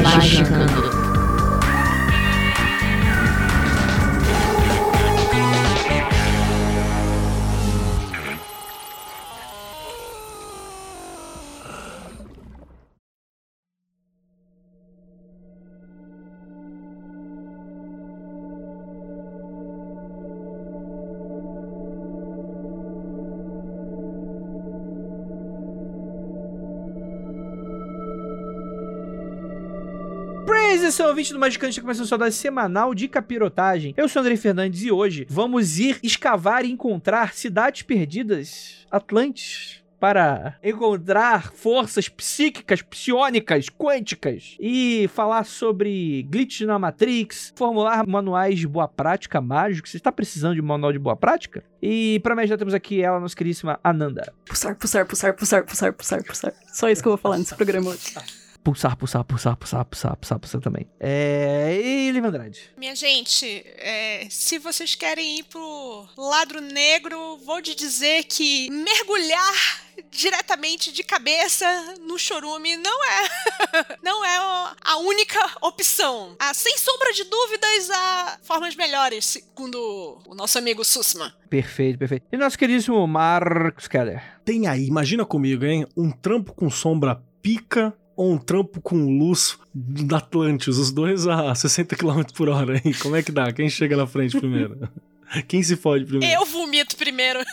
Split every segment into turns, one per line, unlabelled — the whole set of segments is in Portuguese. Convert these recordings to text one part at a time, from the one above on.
Magicando.
Praise, esse é o ouvinte do Magicante, está começando sua dose semanal de capirotagem. Eu sou o André Fernandes e hoje vamos ir escavar e encontrar cidades perdidas, Atlantes, para encontrar forças psíquicas, psionicas, quânticas e falar sobre glitch na Matrix, formular manuais de boa prática mágicos. Você está precisando de um manual de boa prática? E para me ajudar temos aqui ela, nossa queridíssima Ananda.
Pulsar, pulsar, pulsar, pulsar, pulsar, pulsar, pulsar. Só isso que eu vou falar nesse programa hoje.
Pulsar, pulsar, pulsar, pulsar, pulsar, pulsar, pulsar também. É... E Liv Andrade?
Minha gente, é, se vocês querem ir pro lado negro, vou te dizer que mergulhar diretamente de cabeça no chorume não é não é a única opção. Ah, sem sombra de dúvidas, há formas melhores, segundo o nosso amigo Sussman.
Perfeito, perfeito. E nosso queridíssimo Marcos Keller?
Tem aí, imagina comigo, hein? Um trampo com sombra pica um trampo com luz da Atlantis, os dois a 60 km por hora, hein? Como é que dá? Quem chega na frente primeiro? Quem se fode primeiro?
Eu vomito primeiro.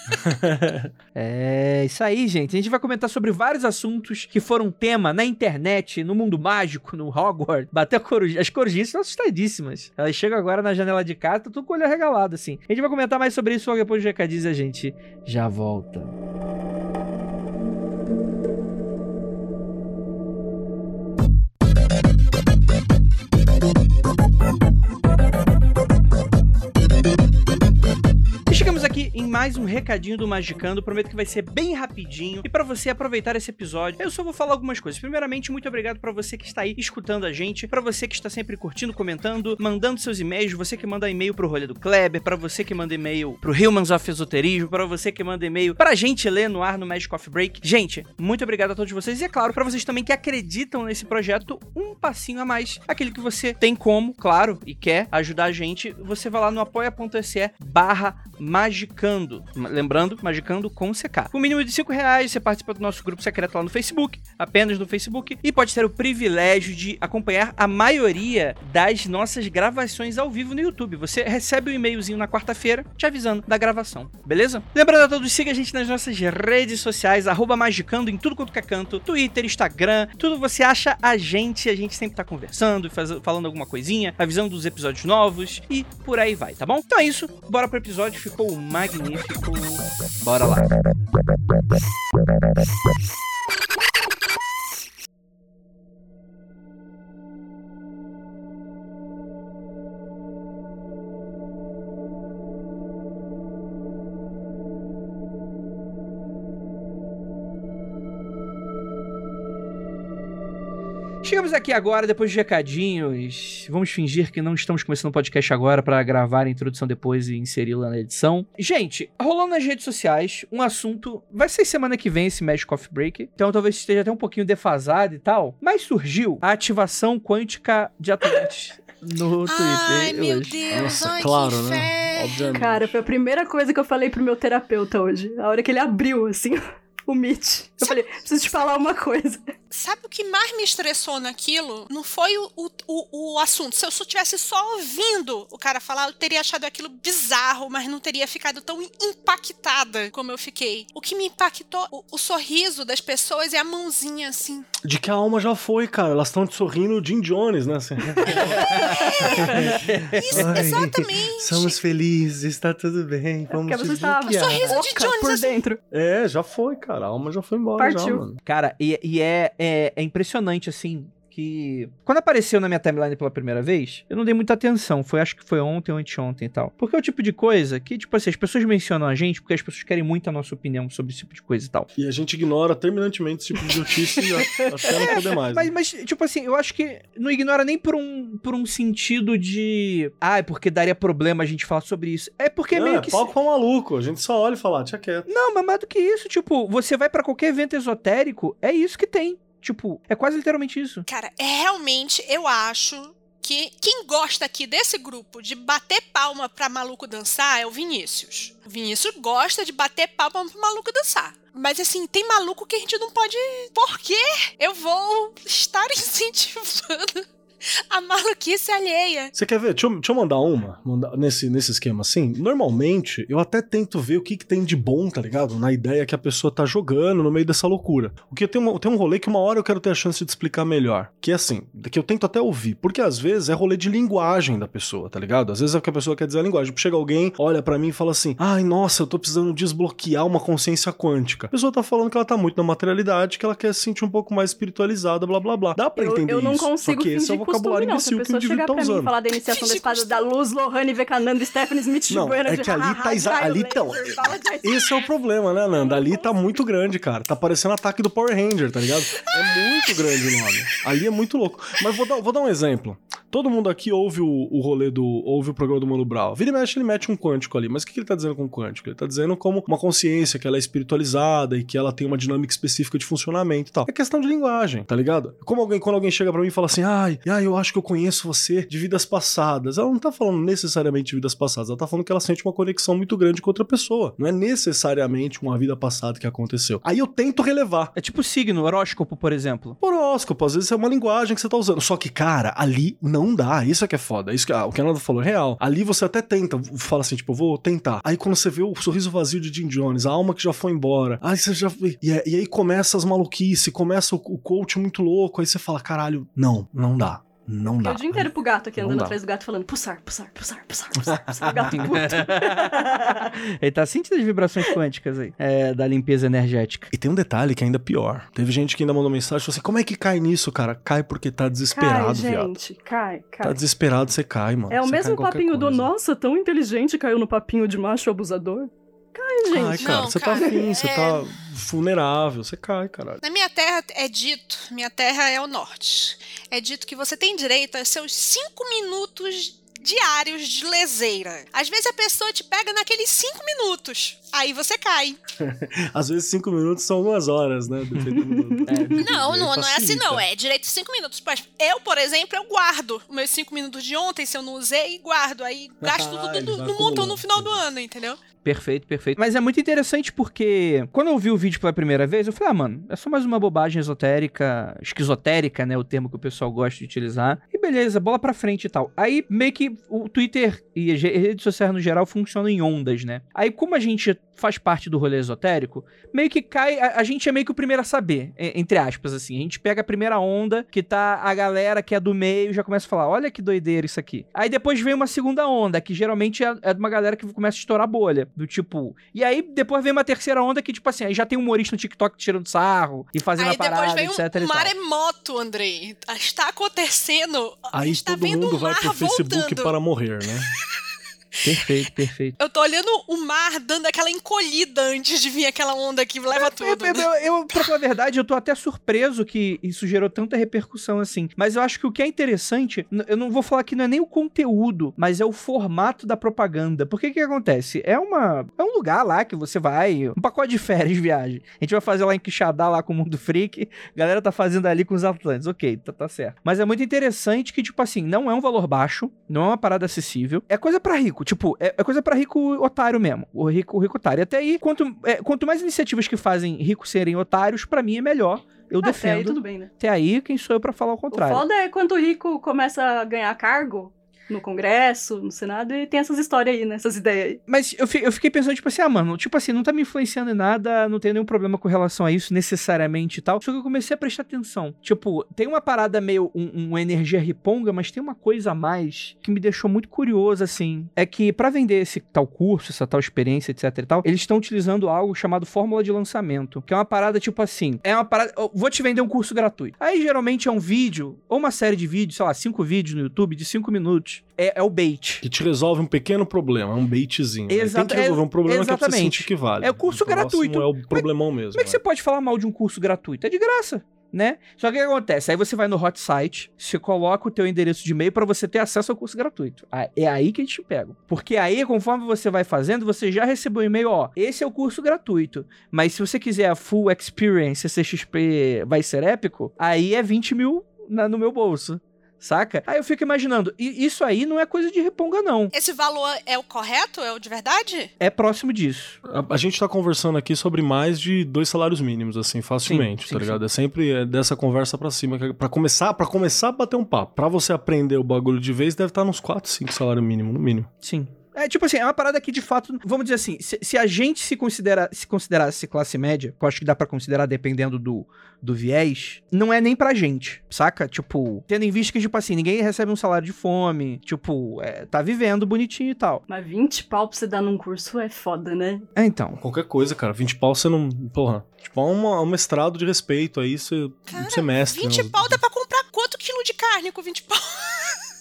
É isso aí, gente. A gente vai comentar sobre vários assuntos que foram tema na internet, no mundo mágico, no Hogwarts. Bateu coruja. As corujinhas estão assustadíssimas. Elas chegam agora na janela de casa, tá tudo com o olho regalado, assim. A gente vai comentar mais sobre isso logo depois do recadinhos e a gente já volta. E aqui em mais um recadinho do Magicando. Prometo que vai ser bem rapidinho. E para você aproveitar esse episódio, eu só vou falar algumas coisas. Primeiramente, muito obrigado para você que está aí escutando a gente, para você que está sempre curtindo, comentando, mandando seus e-mails, você que manda e-mail pro Rolê do Kleber, para você que manda e-mail pro Humans of Esoterismo, para você que manda e-mail pra gente ler no ar no Magic Coffee Break. Gente, muito obrigado a todos vocês e é claro, para vocês também que acreditam nesse projeto, um passinho a mais, aquele que você tem como, claro, e quer ajudar a gente, você vai lá no apoia.se barra magicando. Lembrando, magicando com CK. Com mínimo de 5 reais, você participa do nosso grupo secreto lá no Facebook, apenas no Facebook, e pode ter o privilégio de acompanhar a maioria das nossas gravações ao vivo no YouTube. Você recebe um e-mailzinho na quarta-feira te avisando da gravação, beleza? Lembrando a todos, siga a gente nas nossas redes sociais, arroba magicando em tudo quanto que é canto, Twitter, Instagram, tudo você acha a gente, a gente sempre tá conversando, falando alguma coisinha, avisando dos episódios novos e por aí vai, tá bom? Então é isso, bora pro episódio, ficou magnífico. Bora lá. Chegamos aqui agora, depois de recadinhos. Vamos fingir que não estamos começando o podcast agora para gravar a introdução depois e inseri-la na edição. Gente, rolando nas redes sociais, um assunto. Vai ser semana que vem esse Magic Coffee Break. Então talvez esteja até um pouquinho defasado e tal. Mas surgiu a ativação quântica de Atlantis no Twitter.
Ai, meu
hoje.
Deus,
Nossa,
ai,
claro,
que
né? Obviamente.
Cara, foi a primeira coisa que eu falei pro meu terapeuta hoje. A hora que ele abriu, assim, o Meet. Eu falei, preciso te falar uma coisa.
Sabe o que mais me estressou naquilo? Não foi o, o, o, o assunto. Se eu só tivesse só ouvindo o cara falar, eu teria achado aquilo bizarro, mas não teria ficado tão impactada como eu fiquei. O que me impactou, o, o sorriso das pessoas e a mãozinha assim.
De que a alma já foi, cara. Elas estão te sorrindo Jim Jones, né? Assim.
Isso,
Ai,
exatamente.
Somos felizes, está tudo bem. Vamos
Porque você estava.
Sorriso de Jones,
por
assim.
dentro.
É, já foi, cara. A alma já foi embora, já,
Partiu.
mano.
Cara, e, e é, é, é impressionante, assim. que quando apareceu na minha timeline pela primeira vez, eu não dei muita atenção. Foi, acho que foi ontem ou anteontem e tal. Porque é o tipo de coisa que, tipo assim, as pessoas mencionam a gente porque as pessoas querem muito a nossa opinião sobre esse tipo de coisa e tal.
E a gente ignora terminantemente esse tipo de notícia e a- até não poder mais.
Mas,
né?
mas, tipo assim, eu acho que não ignora nem por um, por um sentido de. Ah, é porque daria problema a gente falar sobre isso. É porque
Não,
meio
é
que.
palco pra maluco. A gente só olha e fala, ah, tinha quieto.
Não, mas mais do que isso, tipo, você vai pra qualquer evento esotérico, é isso que tem. Tipo, é quase literalmente isso.
Cara, é realmente, eu acho que quem gosta aqui desse grupo de bater palma pra maluco dançar é o Vinícius. O Vinícius gosta de bater palma pro maluco dançar. Mas assim, tem maluco que a gente não pode. Por quê? Eu vou estar incentivando a maluquice alheia.
Você quer ver? Deixa eu, deixa eu mandar uma mandar- nesse, nesse esquema assim. Normalmente, eu até tento ver o que, que tem de bom, tá ligado? Na ideia que a pessoa tá jogando no meio dessa loucura. O que tem, uma, tem um rolê que uma hora eu quero ter a chance de explicar melhor. Que é assim, que eu tento até ouvir. Porque às vezes é rolê de linguagem da pessoa, tá ligado? Às vezes é o que a pessoa quer dizer a linguagem. Chega alguém, olha pra mim e fala assim: ai, nossa, eu tô precisando desbloquear uma consciência quântica. A pessoa tá falando que ela tá muito na materialidade, que ela quer se sentir um pouco mais espiritualizada, blá blá blá. Dá pra
Eu,
entender
eu não
isso.
consigo
Só que esse é
fingir
o vocabulário
costume, não. Se a
imbecil que o
pessoa
indivíduo
chegar
tá
pra mim e
usando.
falar da iniciação da
Fingir
espada da Luz, Lohane, Vekananda, Stephanie Smith,
Não, é que ali tá exa-
Jai
ali tá- Esse é o problema, né, Nanda? Ali tá muito grande, cara. Tá parecendo ataque do Power Ranger, tá ligado? É muito grande o nome. Ali é muito louco. Mas vou dar, vou dar um exemplo. Todo mundo aqui ouve o, o rolê do. ouve o programa do Mano Brown. Vira e mexe, ele mete um quântico ali. Mas o que, que ele tá dizendo com quântico? Ele tá dizendo como uma consciência, que ela é espiritualizada e que ela tem uma dinâmica específica de funcionamento e tal. É questão de linguagem, tá ligado? Como alguém, quando alguém chega pra mim e fala assim, ai, ai, eu acho que eu conheço você de vidas passadas. Ela não tá falando necessariamente de vidas passadas, ela tá falando que ela sente uma conexão muito grande com outra pessoa. Não é necessariamente uma vida passada que aconteceu. Aí eu tento relevar.
É tipo signo, horóscopo, por exemplo.
Horóscopo, às vezes é uma linguagem que você tá usando. Só que, cara, ali não dá. Isso é que é foda. Isso que, ah, o que a Nanda falou é real. Ali você até tenta, fala assim, tipo, vou tentar. Aí quando você vê o sorriso vazio de Jim Jones, a alma que já foi embora, aí você já. E, é- e aí começa as maluquices, começa o, o coach muito louco, aí você fala, caralho, não, não dá. Não dá.
o dia inteiro pro gato aqui
Não
andando
dá.
atrás do gato falando pulsar, pulsar, pulsar, pulsar, pulsar, pulsar. O gato puto.
Ele tá sentindo as vibrações quânticas aí, é, da limpeza energética.
E tem um detalhe que é ainda pior. Teve gente que ainda mandou mensagem e falou assim: como é que cai nisso, cara? Cai porque tá
Cai,
desesperado, viado.
gente, cai,
Tá
cai.
desesperado, você cai, mano.
É o
Você cai
mesmo papinho do nossa, tão inteligente, caiu no papinho de macho abusador. Cai,
Cai,
gente.
cara.
Não,
você
cara,
tá afim, você
é-
tá vulnerável, você cai, caralho.
Na minha terra é dito, minha terra é o norte. É dito que você tem direito a seus cinco minutos diários de leseira. Às vezes a pessoa te pega naqueles cinco minutos. Aí você cai.
Às vezes cinco minutos são duas horas, né? Dependendo do.
Não,
Aí
não, não é assim não. É direito de cinco minutos. Mas eu, por exemplo, eu guardo meus cinco minutos de ontem, se eu não usei, guardo. Aí gasto
Ah,
tudo no, montão no final do ano, entendeu?
Perfeito, perfeito. Mas é muito interessante porque quando eu vi o vídeo pela primeira vez, eu falei, ah, mano, é só mais uma bobagem esotérica, esquizotérica, né? O termo que o pessoal gosta de utilizar. E beleza, bola pra frente e tal. Aí meio que o Twitter e as redes sociais no geral funcionam em ondas, né? Aí como a gente faz parte do rolê esotérico, meio que cai. A, a gente é meio que o primeiro a saber, entre aspas, assim. A gente pega a primeira onda, que tá a galera que é do meio, já começa a falar: olha que doideira isso aqui. Aí depois vem uma segunda onda, que geralmente é, é de uma galera que começa a estourar bolha. Do tipo. E aí depois vem uma terceira onda que, tipo assim, aí já tem um humorista no TikTok tirando sarro e fazendo
Aí
a parada,
depois vem
etc.
um maremoto, Andrei. Está acontecendo. a
Aí
gente tá
todo
vendo
mundo
o
vai pro Facebook
voltando.
para morrer, né?
Perfeito, perfeito.
Eu tô olhando o mar dando aquela encolhida antes de vir aquela onda que leva tudo.
Eu, eu, eu, pra falar a verdade, eu tô até surpreso que isso gerou tanta repercussão assim. Mas eu acho que o que é interessante, eu não vou falar que não é nem o conteúdo, mas é o formato da propaganda. Porque que acontece? É uma é um lugar lá que você vai, um pacote de férias, viagem. A gente vai fazer lá em Quixadá, lá com o Mundo Freak. A galera tá fazendo ali com os Atlantes. Ok, tá, tá certo. Mas é muito interessante que, tipo assim, não é um valor baixo, não é uma parada acessível. É coisa pra rico. Tipo, é, é coisa pra rico otário mesmo. O rico, o rico otário. E até aí, quanto, é, quanto mais iniciativas que fazem ricos serem otários, pra mim é melhor. Eu
Até aí
defendo.
tudo bem, né?
Até aí, quem sou eu pra falar o
O
contrário?
foda é quando o rico começa a ganhar cargo, no Congresso, no Senado, e tem essas histórias aí, né? Essas ideias aí.
Mas eu, eu fiquei pensando, tipo assim, ah, mano, tipo assim, não tá me influenciando em nada, não tem nenhum problema com relação a isso necessariamente e tal. Só que eu comecei a prestar atenção. Tipo, tem uma parada meio, um, uma energia riponga, mas tem uma coisa a mais que me deixou muito curioso, assim. É que pra vender esse tal curso, essa tal experiência, etc e tal, eles estão utilizando algo chamado fórmula de lançamento. Que é uma parada, tipo assim, é uma parada, vou te vender um curso gratuito. Aí geralmente é um vídeo, ou uma série de vídeos, sei lá, cinco vídeos no YouTube de cinco minutos. É, é o bait.
Que te resolve um pequeno problema, é um baitzinho. né?
Exata-
Tem que resolver um problema que é pra você
exatamente.
sentir que vale.
É o curso
próximo
gratuito.
É o problemão mesmo.
Como é que você pode falar mal de um curso gratuito? É de graça. Né? Só que o que acontece? Aí você vai no hot site, você coloca o teu endereço de e-mail pra você ter acesso ao curso gratuito. Ah, É aí que eles te pegam. Porque aí, conforme você vai fazendo, você já recebeu um e-mail, ó, esse é o curso gratuito. Mas se você quiser a full experience, CXP vai ser épico, aí é 20 mil na- no meu bolso. Saca? Aí eu fico imaginando, e isso aí não é coisa de reponga, não.
Esse valor é o correto? É o de verdade?
É próximo disso.
A, a gente tá conversando aqui sobre mais de dois salários mínimos, assim, facilmente,
Sim,
tá
sim,
ligado? É sempre é, dessa conversa pra cima. é Pra começar, para começar a bater um papo. Pra você aprender o bagulho de vez, deve estar nos 4, 5 salários mínimos, no mínimo.
Sim. É tipo assim, é uma parada que de fato, vamos dizer assim, se, se a gente se, considera, se considerasse classe média, que eu acho que dá pra considerar dependendo do, do viés, não é nem pra gente, saca? Tipo, tendo em vista que, tipo assim, ninguém recebe um salário de fome, tipo, é, tá vivendo bonitinho e tal.
Mas 20 pau pra você dar num curso é foda, né?
É, então.
Qualquer coisa, cara. 20 pau você não. Porra. Tipo, é um mestrado de respeito aí, você,
Cara,
você é mestre.
20
né?
pau dá pra comprar quanto quilo de carne com 20 pau?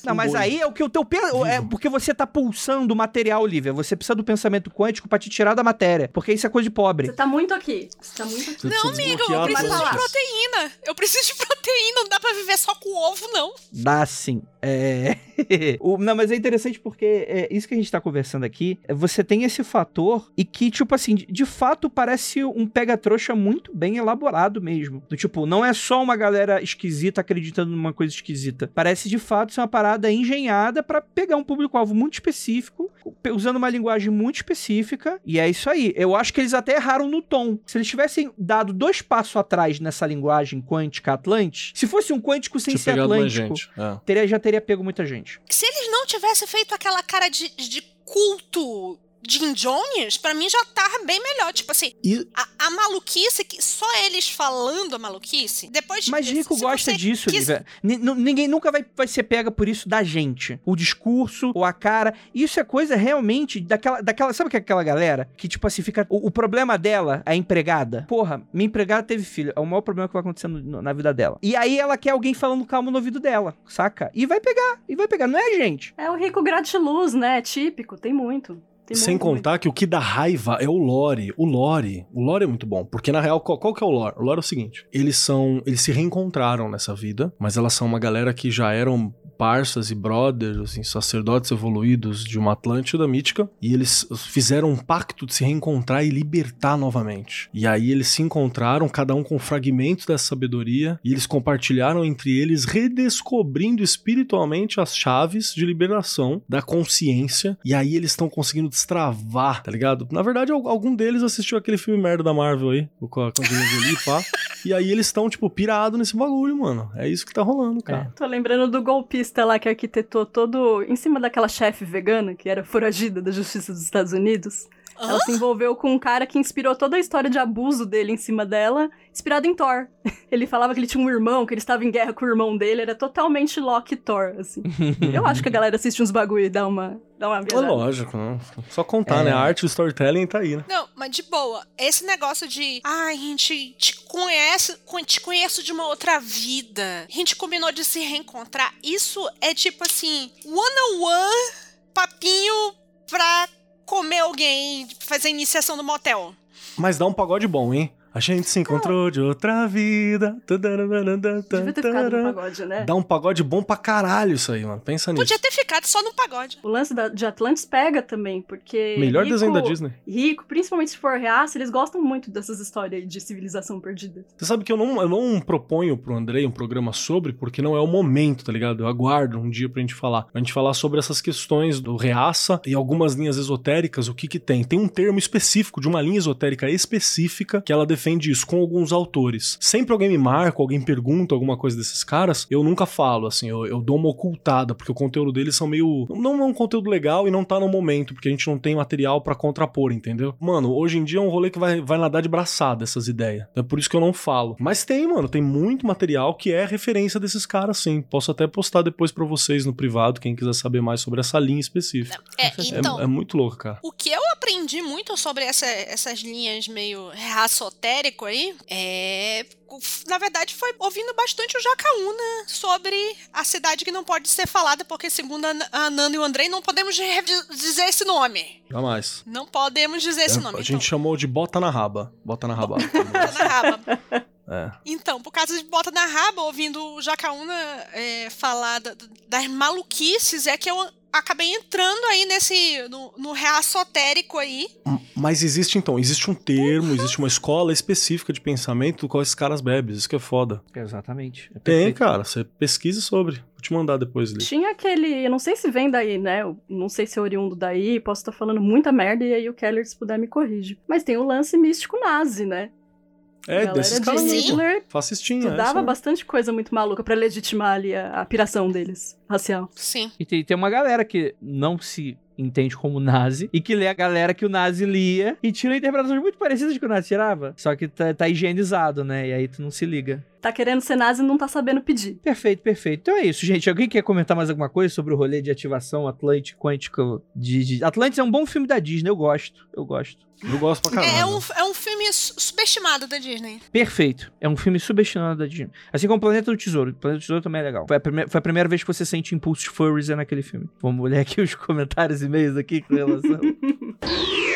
Não, mas
boi.
aí é o que o teu pe- é porque você tá pulsando o material, Lívia. Você precisa do pensamento quântico pra te tirar da matéria, porque isso é coisa de pobre.
Você tá muito aqui. Você tá muito aqui.
Não, amigo, eu preciso de proteína. Eu preciso de proteína, não dá pra viver só com ovo, não.
Dá sim. É. O- não, mas é interessante porque é isso que a gente tá conversando aqui. é Você tem esse fator e que, tipo assim, de, de fato parece um pega-trouxa muito bem elaborado mesmo. Do tipo, não é só uma galera esquisita acreditando numa coisa esquisita. Parece de fato ser uma parada engenhada pra pegar um público-alvo muito específico, pe- usando uma linguagem muito específica. E é isso aí. Eu acho que eles até erraram no tom. Se eles tivessem dado dois passos atrás nessa linguagem quântica Atlantis, se fosse um quântico sem ser atlântico.
É.
teria, já teria pego muita gente.
Se eles não tivessem feito aquela cara de, de culto Jim Jones, pra mim já tava bem melhor. Tipo assim,
E
a, a maluquice, que só eles falando a maluquice, depois de.
Mas Rico
se
gosta disso,
quis-
Lívia. Ninguém nunca vai, vai ser pega por isso da gente. O discurso, ou a cara. Isso é coisa realmente daquela. daquela sabe que é aquela galera que, tipo assim, fica. O, o problema dela, a empregada. Porra, minha empregada teve filho. É o maior problema que vai acontecer no- na vida dela. E aí ela quer alguém falando calmo no ouvido dela, saca? E vai pegar. E vai pegar. Não é a gente.
É o rico gratiluz, né? Típico, tem muito. Tem
Sem
muito,
contar que o que dá raiva é o lore. O lore. O lore é muito bom. Porque, na real, qual, qual que é o lore? O lore é o seguinte: eles são. Eles se reencontraram nessa vida, mas elas são uma galera que já eram parças e brothers, assim, sacerdotes evoluídos de uma Atlântida mítica, e eles fizeram um pacto de se reencontrar e libertar novamente. E aí eles se encontraram, cada um com fragmentos dessa sabedoria, e eles compartilharam entre eles, redescobrindo espiritualmente as chaves de liberação da consciência, e aí eles estão conseguindo destravar, tá ligado? Na verdade, al- algum deles assistiu aquele filme merda da Marvel aí, com a Angelina Jolie, pá, e aí eles estão, tipo, pirados nesse bagulho, mano. É isso que tá rolando, cara.
Tô lembrando do golpista lá que arquitetou todo em cima daquela chefe vegana que era foragida da justiça dos Estados Unidos.
Hã?
Ela se envolveu com um cara que inspirou toda a história de abuso dele em cima dela, inspirado em Thor. Ele falava que ele tinha um irmão, que ele estava em guerra com o irmão dele, era totalmente Loki e Thor, assim. Eu acho que a galera assiste uns bagulho e dá uma,
É
viajada.
lógico, né? Só contar,
É.
né? A arte do storytelling tá aí, né?
Não, mas de boa. Esse negócio de. Ai, a gente te conhece, con- te conheço de uma outra vida. A gente combinou de se reencontrar. Isso é tipo assim, one-on-one, papinho pra comer alguém, fazer iniciação no motel.
Mas dá um pagode bom, hein? A gente se encontrou de outra vida.
Devia ter ficado no pagode, né?
Dá um pagode bom pra caralho isso aí, mano. Pensa nisso.
Podia ter ficado só no pagode.
O lance da- de Atlantis pega também, porque.
Melhor
rico-
desenho da Disney.
Rico, principalmente se for reaça, eles gostam muito dessas histórias aí de civilização perdida.
Você sabe que eu não, eu não proponho pro Andrei um programa sobre, porque não é o momento, tá ligado? Eu aguardo um dia pra gente falar. Pra gente falar sobre essas questões do reaça e algumas linhas esotéricas, o que que tem. Tem um termo específico, de uma linha esotérica específica, que ela defende defende isso com alguns autores. Sempre alguém me marca, alguém pergunta alguma coisa desses caras, eu nunca falo, assim, eu, eu dou uma ocultada, porque o conteúdo deles são meio. Não é um conteúdo legal e não tá no momento, porque a gente não tem material para contrapor, entendeu? Mano, hoje em dia é um rolê que vai, vai nadar de braçada essas ideias. É por isso que eu não falo. Mas tem, mano, tem muito material que é referência desses caras, sim. Posso até postar depois para vocês no privado, quem quiser saber mais sobre essa linha específica.
É, então,
é, é muito louco, cara.
O que eu aprendi muito sobre essa, essas linhas meio raçotérico aí é. Na verdade, foi ouvindo bastante o Jacaúna sobre a cidade que não pode ser falada, porque, segundo a Nanda e o Andrei, não podemos dizer esse nome.
Jamais.
Não podemos dizer esse
É,
nome.
a gente chamou de bota na raba. Bota na raba.
Bota na raba.
é.
Então, por causa de bota na raba, ouvindo o Jacaúna é, falar da- das maluquices, é que eu acabei entrando aí nesse. no, no reaçotérico aí.
Mas existe então, existe um termo, existe uma escola específica de pensamento do qual esses caras bebem. Isso que é foda.
Exatamente. É
Tem, cara. Você pesquisa sobre. Vou te mandar depois, Li.
Tinha aquele. Eu não sei se vem daí, né? Eu não sei se é oriundo daí, posso estar falando muita merda e aí o Keller, se puder, me corrige. Mas tem o lance místico nazi, né?
É,
Galera
desses
de
caras mesmo.
Hitler
Fascistinha. é
estudava
aí.
bastante coisa muito maluca pra legitimar ali a, a piração deles, racial.
Sim.
E tem, tem uma galera que não se entende como nazi e que lê a galera que o nazi lia e tira interpretações muito parecidas que o nazi tirava. Só que tá, tá higienizado, né? E aí tu não se liga.
Tá querendo ser nazi e não tá sabendo pedir.
Perfeito, perfeito. Então é isso, gente. Alguém quer comentar mais alguma coisa sobre o rolê de ativação Atlântico quântico de, de... Atlantis é um bom filme da Disney, eu gosto. Eu gosto.
Eu gosto pra
É,
caralho.
um, é um filme su- subestimado da Disney.
Perfeito. É um filme subestimado da Disney. Assim como Planeta do Tesouro. Planeta do Tesouro também é legal. Foi a, prime- foi a primeira vez que você sente impulsos furries é naquele filme. Vamos ler aqui os comentários e e-mails aqui com relação.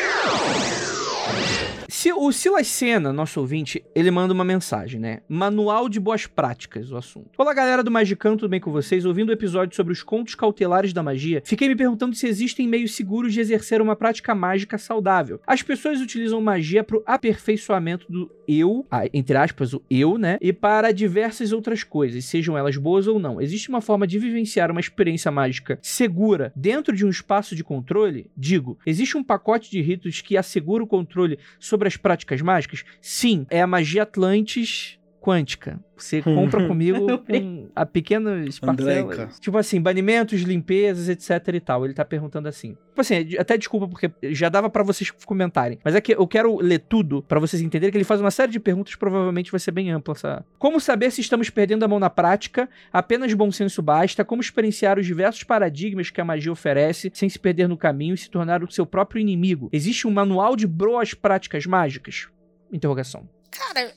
O Silas Senna, nosso ouvinte, ele manda uma mensagem, né? Manual de boas práticas, o assunto. Olá, galera do Magicano, tudo bem com vocês? Ouvindo o episódio sobre os contos cautelares da magia, fiquei me perguntando se existem meios seguros de exercer uma prática mágica saudável. As pessoas utilizam magia para o aperfeiçoamento do eu, entre aspas, o eu, né? E para diversas outras coisas, sejam elas boas ou não. Existe uma forma de vivenciar uma experiência mágica segura dentro de um espaço de controle? Digo, existe um pacote de ritos que assegura o controle sobre as práticas mágicas? Sim, é a magia Atlantis quântica. Você compra comigo com a pequenas parcelas. Tipo assim, banimentos, limpezas, etc e tal. Ele tá perguntando assim. Tipo assim, até desculpa porque já dava pra vocês comentarem. Mas é que eu quero ler tudo pra vocês entenderem que ele faz uma série de perguntas, provavelmente vai ser bem ampla essa. Como saber se estamos perdendo a mão na prática? Apenas bom senso basta. Como experienciar os diversos paradigmas que a magia oferece sem se perder no caminho e se tornar o seu próprio inimigo? Existe um manual de boas práticas mágicas? Interrogação.
Cara,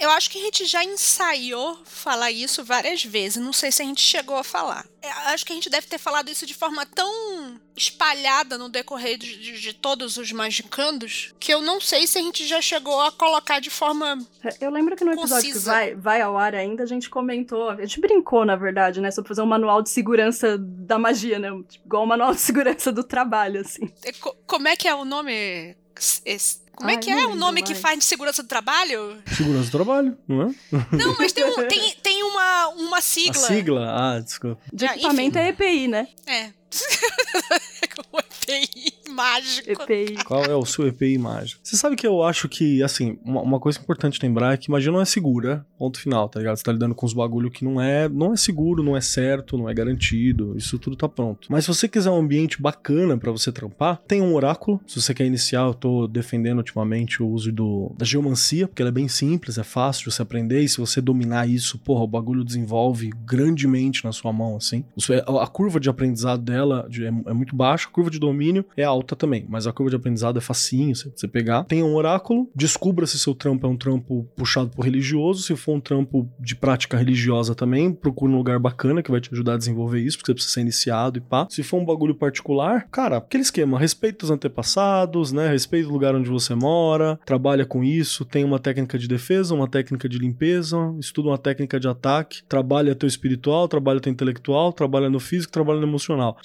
eu acho que a gente já ensaiou falar isso várias vezes. Não sei se a gente chegou a falar. Eu acho que a gente deve ter falado isso de forma tão espalhada no decorrer de, de- de todos os magicandos que eu não sei se a gente já chegou a colocar de forma.
É, Eu lembro que no episódio que
Concisa.
vai, vai ao ar ainda, a gente comentou, a gente brincou, na verdade, né, sobre fazer um manual de segurança da magia, né? Tipo, igual o manual de segurança do trabalho, assim.
É, co- Como é que é o nome? Esse- Como é
Ai,
que
não
é o nome que faz de segurança do trabalho?
Segurança do trabalho, não é?
Não, mas tem, um- tem, tem uma, uma
A
sigla.
sigla? Ah, desculpa.
De
Ah,
equipamento é EPI, né?
É. o EPI mágico.
EPI.
Qual é o seu EPI mágico? Você sabe que eu acho que, assim, uma, uma coisa importante lembrar é que magia não é segura, ponto final, tá ligado? Você tá lidando com uns bagulho que não é, não é seguro, não é certo, não é garantido, isso tudo tá pronto. Mas se você quiser um ambiente bacana pra você trampar, tem um oráculo. Se você quer iniciar, eu tô defendendo ultimamente o uso do, da geomancia, porque ela é bem simples, é fácil de você aprender, e se você dominar isso, porra, o bagulho desenvolve grandemente na sua mão, assim. É- a curva de aprendizado dela de- é, é muito baixa, a curva de domínio é alta também, mas a curva de aprendizado é facinho você, pegar. Tem um oráculo, descubra se seu trampo é um trampo puxado por religioso, se for um trampo de prática religiosa também, procure um lugar bacana que vai te ajudar a desenvolver isso, porque você precisa ser iniciado e pá. Se for um bagulho particular, cara, aquele esquema, respeita os antepassados, né, respeita o lugar onde você mora, trabalha com isso, tem uma técnica de defesa, uma técnica de limpeza, estuda uma técnica de ataque, trabalha teu espiritual, trabalha teu intelectual, trabalha no físico, trabalha no emocional.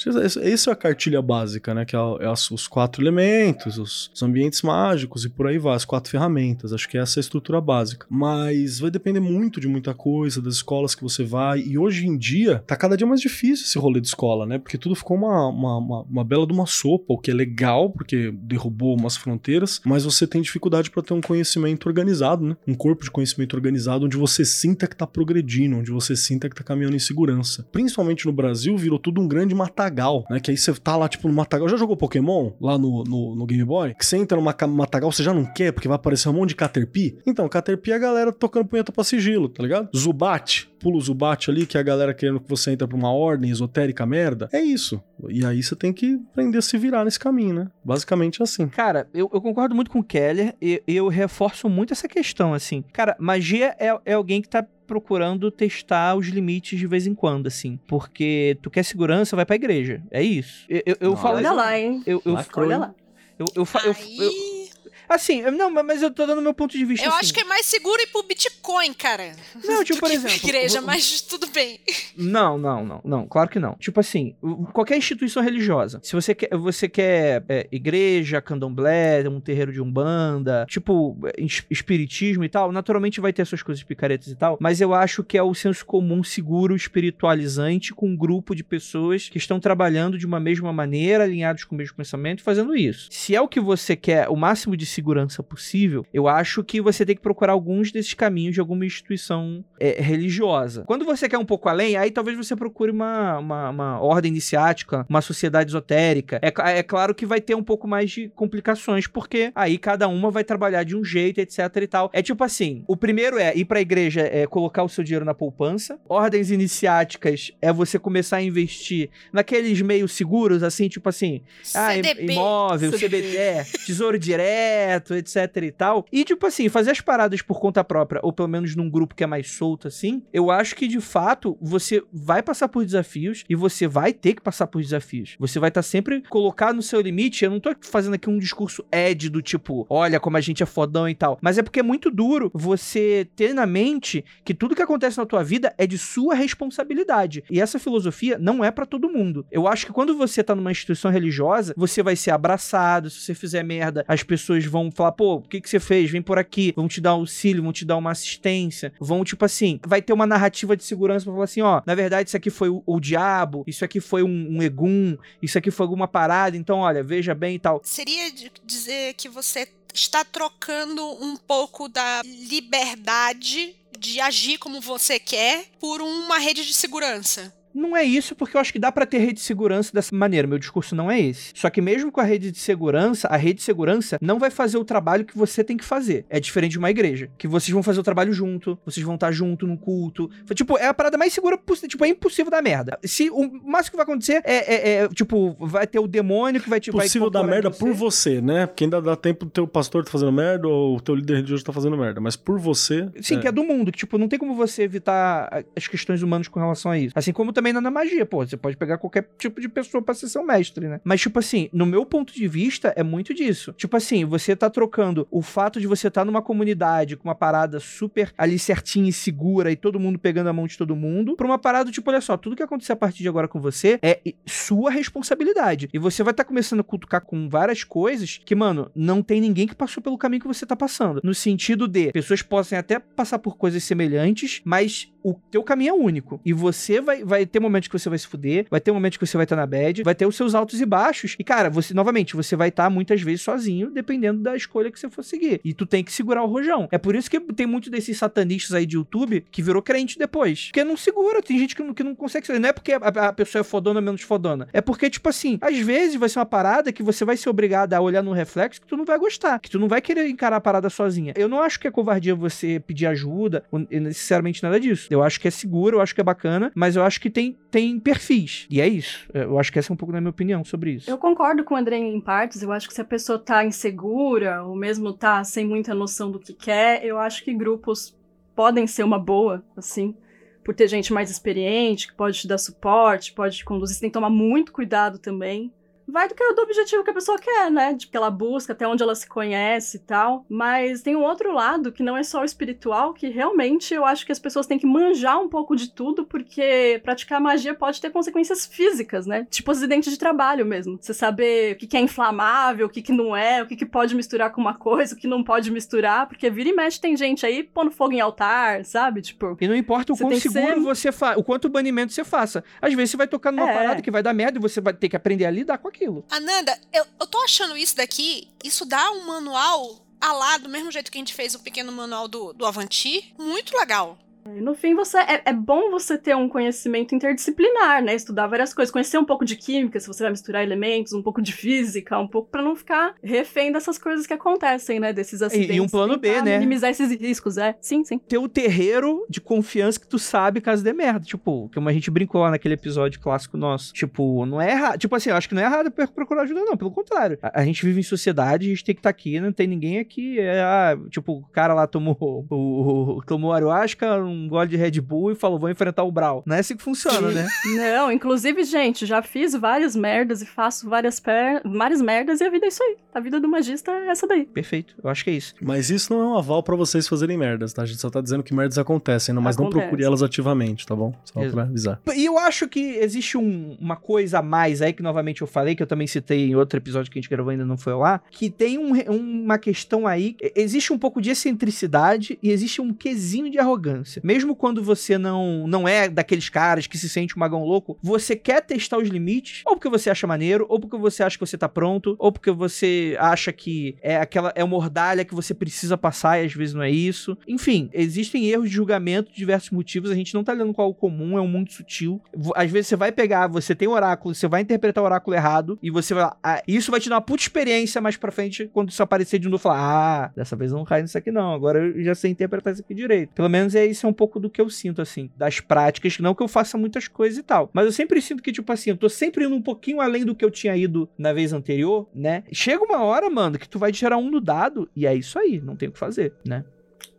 Essa é a cartilha básica, né, que é, a- é os quatro elementos, os, os ambientes mágicos e por aí vai, as quatro ferramentas. Acho que essa é a estrutura básica. Mas vai depender muito de muita coisa, das escolas que você vai. E hoje em dia, tá cada dia mais difícil esse rolê de escola, né? Porque tudo ficou uma, uma, uma, uma bela de uma sopa, o que é legal, porque derrubou umas fronteiras, mas você tem dificuldade para ter um conhecimento organizado, né? Um corpo de conhecimento organizado onde você sinta que tá progredindo, onde você sinta que tá caminhando em segurança. Principalmente no Brasil, virou tudo um grande matagal, né? Que aí você tá lá, tipo, no matagal. Já jogou Pokémon lá no, no, no Game Boy? Que você entra numa matagal, você já não quer, porque vai aparecer um monte de Caterpie? Então, Caterpie é a galera tocando punheta pra sigilo, tá ligado? Zubat, pula o Zubat ali, que é a galera querendo que você entre pra uma ordem esotérica merda. É isso. E aí você tem que aprender a se virar nesse caminho, né? Basicamente assim.
Cara, eu, eu concordo muito com o Keller e eu reforço muito essa questão, assim. Cara, magia é, é alguém que tá procurando testar os limites de vez em quando, assim. Porque tu quer segurança, vai pra igreja. É isso. Eu, eu, eu falo.
Olha lá, hein?
Eu, eu,
Olha lá.
eu, eu, eu,
Aí,
eu- assim, não, mas eu tô dando meu ponto de vista.
eu
assim.
acho que é mais seguro ir pro Bitcoin, cara.
Não, tipo, por exemplo,
igreja,
vou-
mas tudo bem.
Não, não, não, não, claro que não. Tipo assim, qualquer instituição religiosa, se você quer, você quer é, igreja, candomblé, um terreiro de umbanda, tipo, é, es- espiritismo e tal, naturalmente vai ter suas coisas picaretas e tal, mas eu acho que é o senso comum seguro espiritualizante com um grupo de pessoas que estão trabalhando de uma mesma maneira, alinhados com o mesmo pensamento, fazendo isso. Se é o que você quer, o máximo de segurança possível, eu acho que você tem que procurar alguns desses caminhos de alguma instituição é, religiosa. Quando você quer um pouco além, aí talvez você procure uma, uma, uma ordem iniciática, uma sociedade esotérica. É, é claro que vai ter um pouco mais de complicações, porque aí cada uma vai trabalhar de um jeito, etc e tal. É tipo assim, o primeiro é ir pra igreja, é colocar o seu dinheiro na poupança. Ordens iniciáticas é você começar a investir naqueles meios seguros, assim, tipo assim, ah, im-
CDB.
imóvel, CBD, tesouro direto, etc e tal. E, tipo assim, fazer as paradas por conta própria, ou pelo menos num grupo que é mais solto, assim, eu acho que, de fato, você vai passar por desafios e você vai ter que passar por desafios. Você vai estar sempre colocado no seu limite. Eu não tô fazendo aqui um discurso ed do tipo, olha como a gente é fodão e tal. Mas é porque é muito duro você ter na mente que tudo que acontece na tua vida é de sua responsabilidade. E essa filosofia não é pra todo mundo. Eu acho que quando você tá numa instituição religiosa, você vai ser abraçado. Se você fizer merda, as pessoas vão falar, pô, o que, que você fez? Vem por aqui. Vão te dar auxílio, vão te dar uma assistência. Vão, tipo assim, vai ter uma narrativa de segurança pra falar assim, ó, na verdade, isso aqui foi o, o diabo, isso aqui foi um, um egum, isso aqui foi alguma parada, então, olha, veja bem e tal.
Seria dizer que você está trocando um pouco da liberdade de agir como você quer por uma rede de segurança.
Não é isso, porque eu acho que dá pra ter rede de segurança dessa maneira. Meu discurso não é esse. Só que mesmo com a rede de segurança, a rede de segurança não vai fazer o trabalho que você tem que fazer. É diferente de uma igreja, que vocês vão fazer o trabalho junto, vocês vão estar junto no culto. Tipo, é a parada mais segura possível. Tipo, é impossível dar merda. Se o máximo que vai acontecer é, é- é, tipo, vai ter o demônio que vai te
Possível dar merda
você.
por você, né? Porque ainda dá tempo do teu pastor tá fazendo merda ou o teu líder religioso tá fazendo merda. Mas por você.
Sim, que é do mundo, que tipo, não tem como você evitar as questões humanas com relação a isso. Assim como também na na magia, pô, você pode pegar qualquer tipo de pessoa pra ser seu mestre, né? Mas tipo assim, no meu ponto de vista é muito disso. Tipo assim, você tá trocando o fato de você estar tá numa comunidade com uma parada super ali certinha e segura e todo mundo pegando a mão de todo mundo, pra uma parada tipo, olha só, tudo que acontecer a partir de agora com você é sua responsabilidade. E você vai estar começando a cutucar com várias coisas que, mano, não tem ninguém que passou pelo caminho que você tá passando. No sentido de pessoas possam até passar por coisas semelhantes, mas o teu caminho é único. E você vai, vai ter momentos que você vai se fuder, vai ter momentos que você vai estar na bad, vai ter os seus altos e baixos. E, cara, você, novamente, você vai estar muitas vezes sozinho, dependendo da escolha que você for seguir. E tu tem que segurar o rojão. É por isso que tem muito desses satanistas aí de YouTube que virou crente depois. Porque não segura. Tem gente que não, que não consegue. Não é porque a, a pessoa é fodona menos fodona. É porque, tipo assim, às vezes vai ser uma parada que você vai ser obrigado a olhar no reflexo que tu não vai gostar. Que tu não vai querer encarar a parada sozinha. Eu não acho que é covardia você pedir ajuda, necessariamente nada disso. Eu acho que é seguro, eu acho que é bacana, mas eu acho que tem, tem perfis. E é isso. Eu acho que essa é um pouco da minha opinião sobre isso.
Eu concordo com o André em partes. Eu acho que se a pessoa tá insegura, ou mesmo tá sem muita noção do que quer, eu acho que grupos podem ser uma boa, assim. Por ter gente mais experiente, que pode te dar suporte, pode te conduzir. Você tem que tomar muito cuidado também. Vai do, que, do objetivo que a pessoa quer, né? De que ela busca, até onde ela se conhece e tal. Mas tem um outro lado que não é só o espiritual, que realmente eu acho que as pessoas têm que manjar um pouco de tudo, porque praticar magia pode ter consequências físicas, né? Tipo acidente de trabalho mesmo. Você saber o que, que é inflamável, o que, que não é, o que, que pode misturar com uma coisa, o que não pode misturar, porque vira e mexe tem gente aí pondo fogo em altar, sabe? Tipo.
E não importa o quão seguro
ser-
você faz, o quanto banimento você faça. Às vezes você vai tocar numa
É.
parada que vai dar merda e você vai ter que aprender a lidar com aquilo.
Ananda, eu, eu tô achando isso daqui, isso dá um manual a lá, do mesmo jeito que a gente fez o pequeno manual do, do Avanti, muito legal.
E no fim, você é, é bom você ter um conhecimento interdisciplinar, né? Estudar várias coisas, conhecer um pouco de química, se você vai misturar elementos, um pouco de física, um pouco pra não ficar refém dessas coisas que acontecem, né? Desses acidentes.
um plano B, né?
Minimizar esses riscos, é. Sim, sim.
Ter o terreiro de confiança que tu sabe caso dê merda. Tipo, como a gente brincou lá naquele episódio clássico nosso. Tipo, não é errado. Tipo assim, eu acho que não é errado procurar ajuda, não. Pelo contrário. A, a gente vive em sociedade, a gente tem que estar aqui, não tem ninguém aqui. É, ah, tipo, o cara lá tomou o, o- tomou ayahuasca, um gole de Red Bull e falou, vou enfrentar o Brawl. Não é assim que funciona, né?
Não, inclusive, gente, já fiz várias merdas e faço várias, per... várias merdas e a vida é isso aí. A vida do magista é essa daí.
Perfeito. Eu acho que é isso.
Mas isso não é um aval pra vocês fazerem merdas, tá? A gente só tá dizendo que merdas acontecem, não- mas não
Acontece.
procure elas ativamente, tá bom? Só
Exato.
pra avisar.
E eu acho que existe um- uma coisa a mais aí que novamente eu falei, que eu também citei em outro episódio que a gente gravou ainda não foi lá, que tem um uma questão aí, existe um pouco de excentricidade e existe um quesinho de arrogância. Mesmo quando você não não é daqueles caras que se sente um magão louco, você quer testar os limites, ou porque você acha maneiro, ou porque você acha que você tá pronto, ou porque você acha que é aquela é uma ordalha que você precisa passar e às vezes não é isso. Enfim, existem erros de julgamento de diversos motivos, a gente não tá lendo qual é o comum, é um mundo sutil. Às vezes você vai pegar, você tem um oráculo, você vai interpretar o oráculo errado e você vai. ah, isso vai te dar uma puta experiência mais pra frente quando isso aparecer de novo. Falar, ah, dessa vez eu não cai nisso aqui não, agora eu já sei interpretar isso aqui direito. Pelo menos é isso é um pouco do que eu sinto, assim, das práticas. Não que eu faça muitas coisas e tal, mas eu sempre sinto que, tipo assim, eu tô sempre indo um pouquinho além do que eu tinha ido na vez anterior, né? Chega uma hora, mano, que tu vai gerar um no dado e é isso aí, não tem o que fazer, né?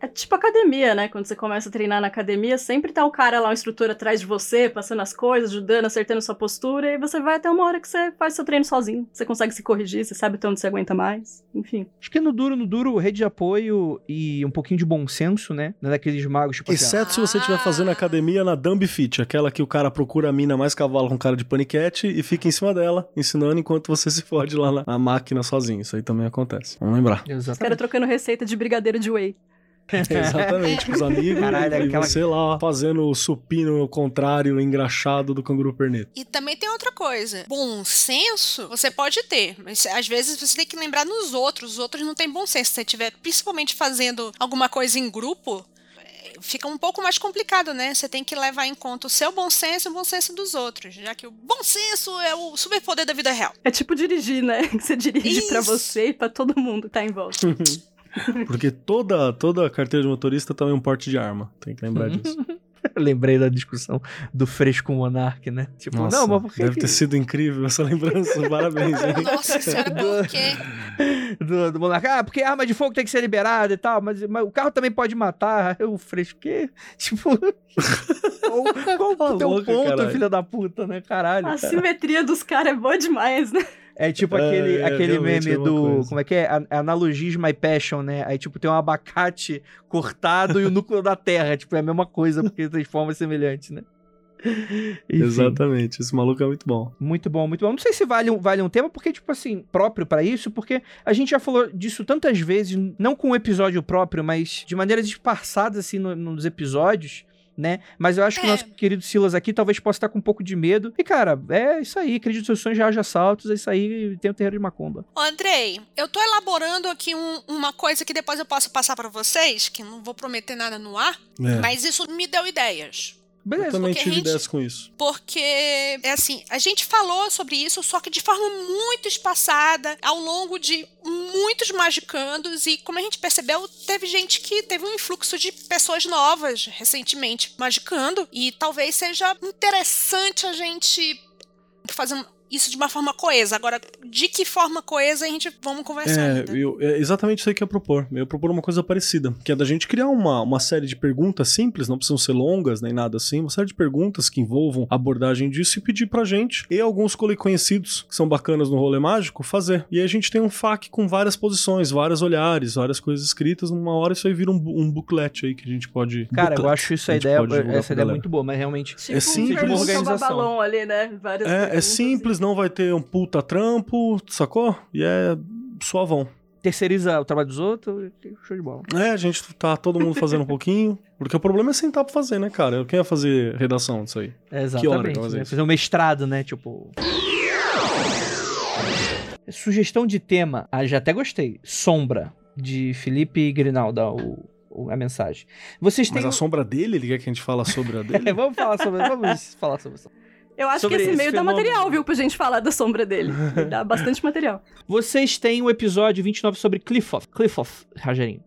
É tipo academia, né? Quando você começa a treinar na academia, sempre tá o cara lá, o instrutor atrás de você, passando as coisas, ajudando, acertando sua postura, e você vai até uma hora que você faz seu treino sozinho. Você consegue se corrigir, você sabe até onde você aguenta mais. Enfim.
Acho que no duro, no duro, rede de apoio e um pouquinho de bom senso, né? Não é daqueles magos, tipo assim,
Exceto se você estiver fazendo academia na Dumb Fit, aquela que o cara procura a mina mais cavalo com cara de paniquete e fica em cima dela, ensinando enquanto você se fode lá na, na máquina sozinho. Isso aí também acontece. Vamos lembrar.
ah,
Os caras trocando receita de brigadeiro de whey.
Exatamente, com os amigos
Caralho,
e
aquela-
você lá fazendo o supino ao contrário, engraxado do canguru perneta.
E também tem outra coisa. Bom senso você pode ter, mas às vezes você tem que lembrar nos outros. Os outros não têm bom senso. Se você estiver principalmente fazendo alguma coisa em grupo, fica um pouco mais complicado, né? Você tem que levar em conta o seu bom senso e o bom senso dos outros, já que o bom senso é o superpoder da vida real.
É tipo dirigir, né? Que você dirige pra
Isso.
você e pra todo mundo que tá em volta.
Porque toda, toda carteira de motorista também é um porte de arma. Tem que lembrar disso.
Lembrei da discussão do Freixo com o Monark, né? Tipo,
Nossa,
não, mas por que
deve
que-
ter sido incrível essa lembrança. Parabéns, hein?
Nossa senhora, por quê?
do, do Monark, ah, porque arma de fogo tem que ser liberada e tal, mas, mas o carro também pode matar. O Freixo, que? Tipo, qual, qual o
Tá
teu
louco,
ponto,
caralho.
filha da puta, né? Caralho.
A
cara.
simetria dos caras é boa demais, né?
É tipo
É,
aquele,
é,
aquele meme
é
do.
coisa.
Como é que é? A- Analogismo My Passion, né? Aí, tipo, tem um abacate cortado e o núcleo da terra. Tipo, é a mesma coisa, porque tem formas semelhantes, né? Enfim,
Exatamente. Esse maluco é muito bom.
Muito bom, muito bom. Não sei se vale um, vale um tema, porque, tipo assim, próprio pra isso, porque a gente já falou disso tantas vezes, não com um episódio próprio, mas de maneiras esparçadas, assim, no- nos episódios. Né? Mas eu acho que o
É.
nosso querido Silas aqui talvez possa estar com um pouco de medo. E, cara, é isso aí. Acredito seus sonhos, já haja saltos. É isso aí. Tem o terreiro de Macumba.
Ô, Andrei, eu tô elaborando aqui um- uma coisa que depois eu posso passar pra vocês, que não vou prometer nada no ar,
É.
mas isso me deu ideias.
Eu
Beleza.
também
porque
tive
gente-
ideias com isso.
Porque, é assim, a gente falou sobre isso, só que de forma muito espaçada, ao longo de muitos magicandos, e como a gente percebeu, teve gente que teve um influxo de pessoas novas recentemente magicando, e talvez seja interessante a gente fazer isso de uma forma coesa. Agora, de que forma coesa a gente vamos conversar
É,
ainda.
eu, é exatamente isso aí que eu ia propor. Eu ia propor uma coisa parecida, que é da gente criar uma, uma série de perguntas simples, não precisam ser longas nem nada assim, uma série de perguntas que envolvam a abordagem disso e pedir pra gente e alguns cole- conhecidos que são bacanas no rolê mágico fazer. E aí a gente tem um FAQ com várias posições, vários olhares, várias coisas escritas. Numa hora isso aí vira um, um booklet aí que a gente pode.
Cara, eu
booklet,
acho isso a ideia,
divulgar
essa ideia é
galera.
muito boa, mas realmente
Tipo,
simples.
um
Uma organização.
balão ali, né? Várias
É, é
perguntas.
Simples, não vai ter um puta trampo, sacou? E é suavão.
terceiriza o trabalho dos outros, show de bola.
É, a gente tá todo mundo fazendo um pouquinho. Porque o problema é sentar pra fazer, né, cara? Quem ia fazer redação disso aí?
É,
hora
exatamente.
que vai fazer
né?
isso?
Fazer um mestrado, né? Tipo. Sugestão de tema. Ah, já até gostei. Sombra, de Felipe Grinaldo, o, a mensagem. Vocês têm.
Mas a sombra dele, ele quer que a gente fala sobre a dele?
Vamos falar sobre. Vamos falar sobre isso.
Eu acho que esse
esse
meio dá material, viu, pra gente falar da sombra dele. dá bastante material.
Vocês têm o episódio 29 sobre Cliffoff. Cliffoff, Rogerinho.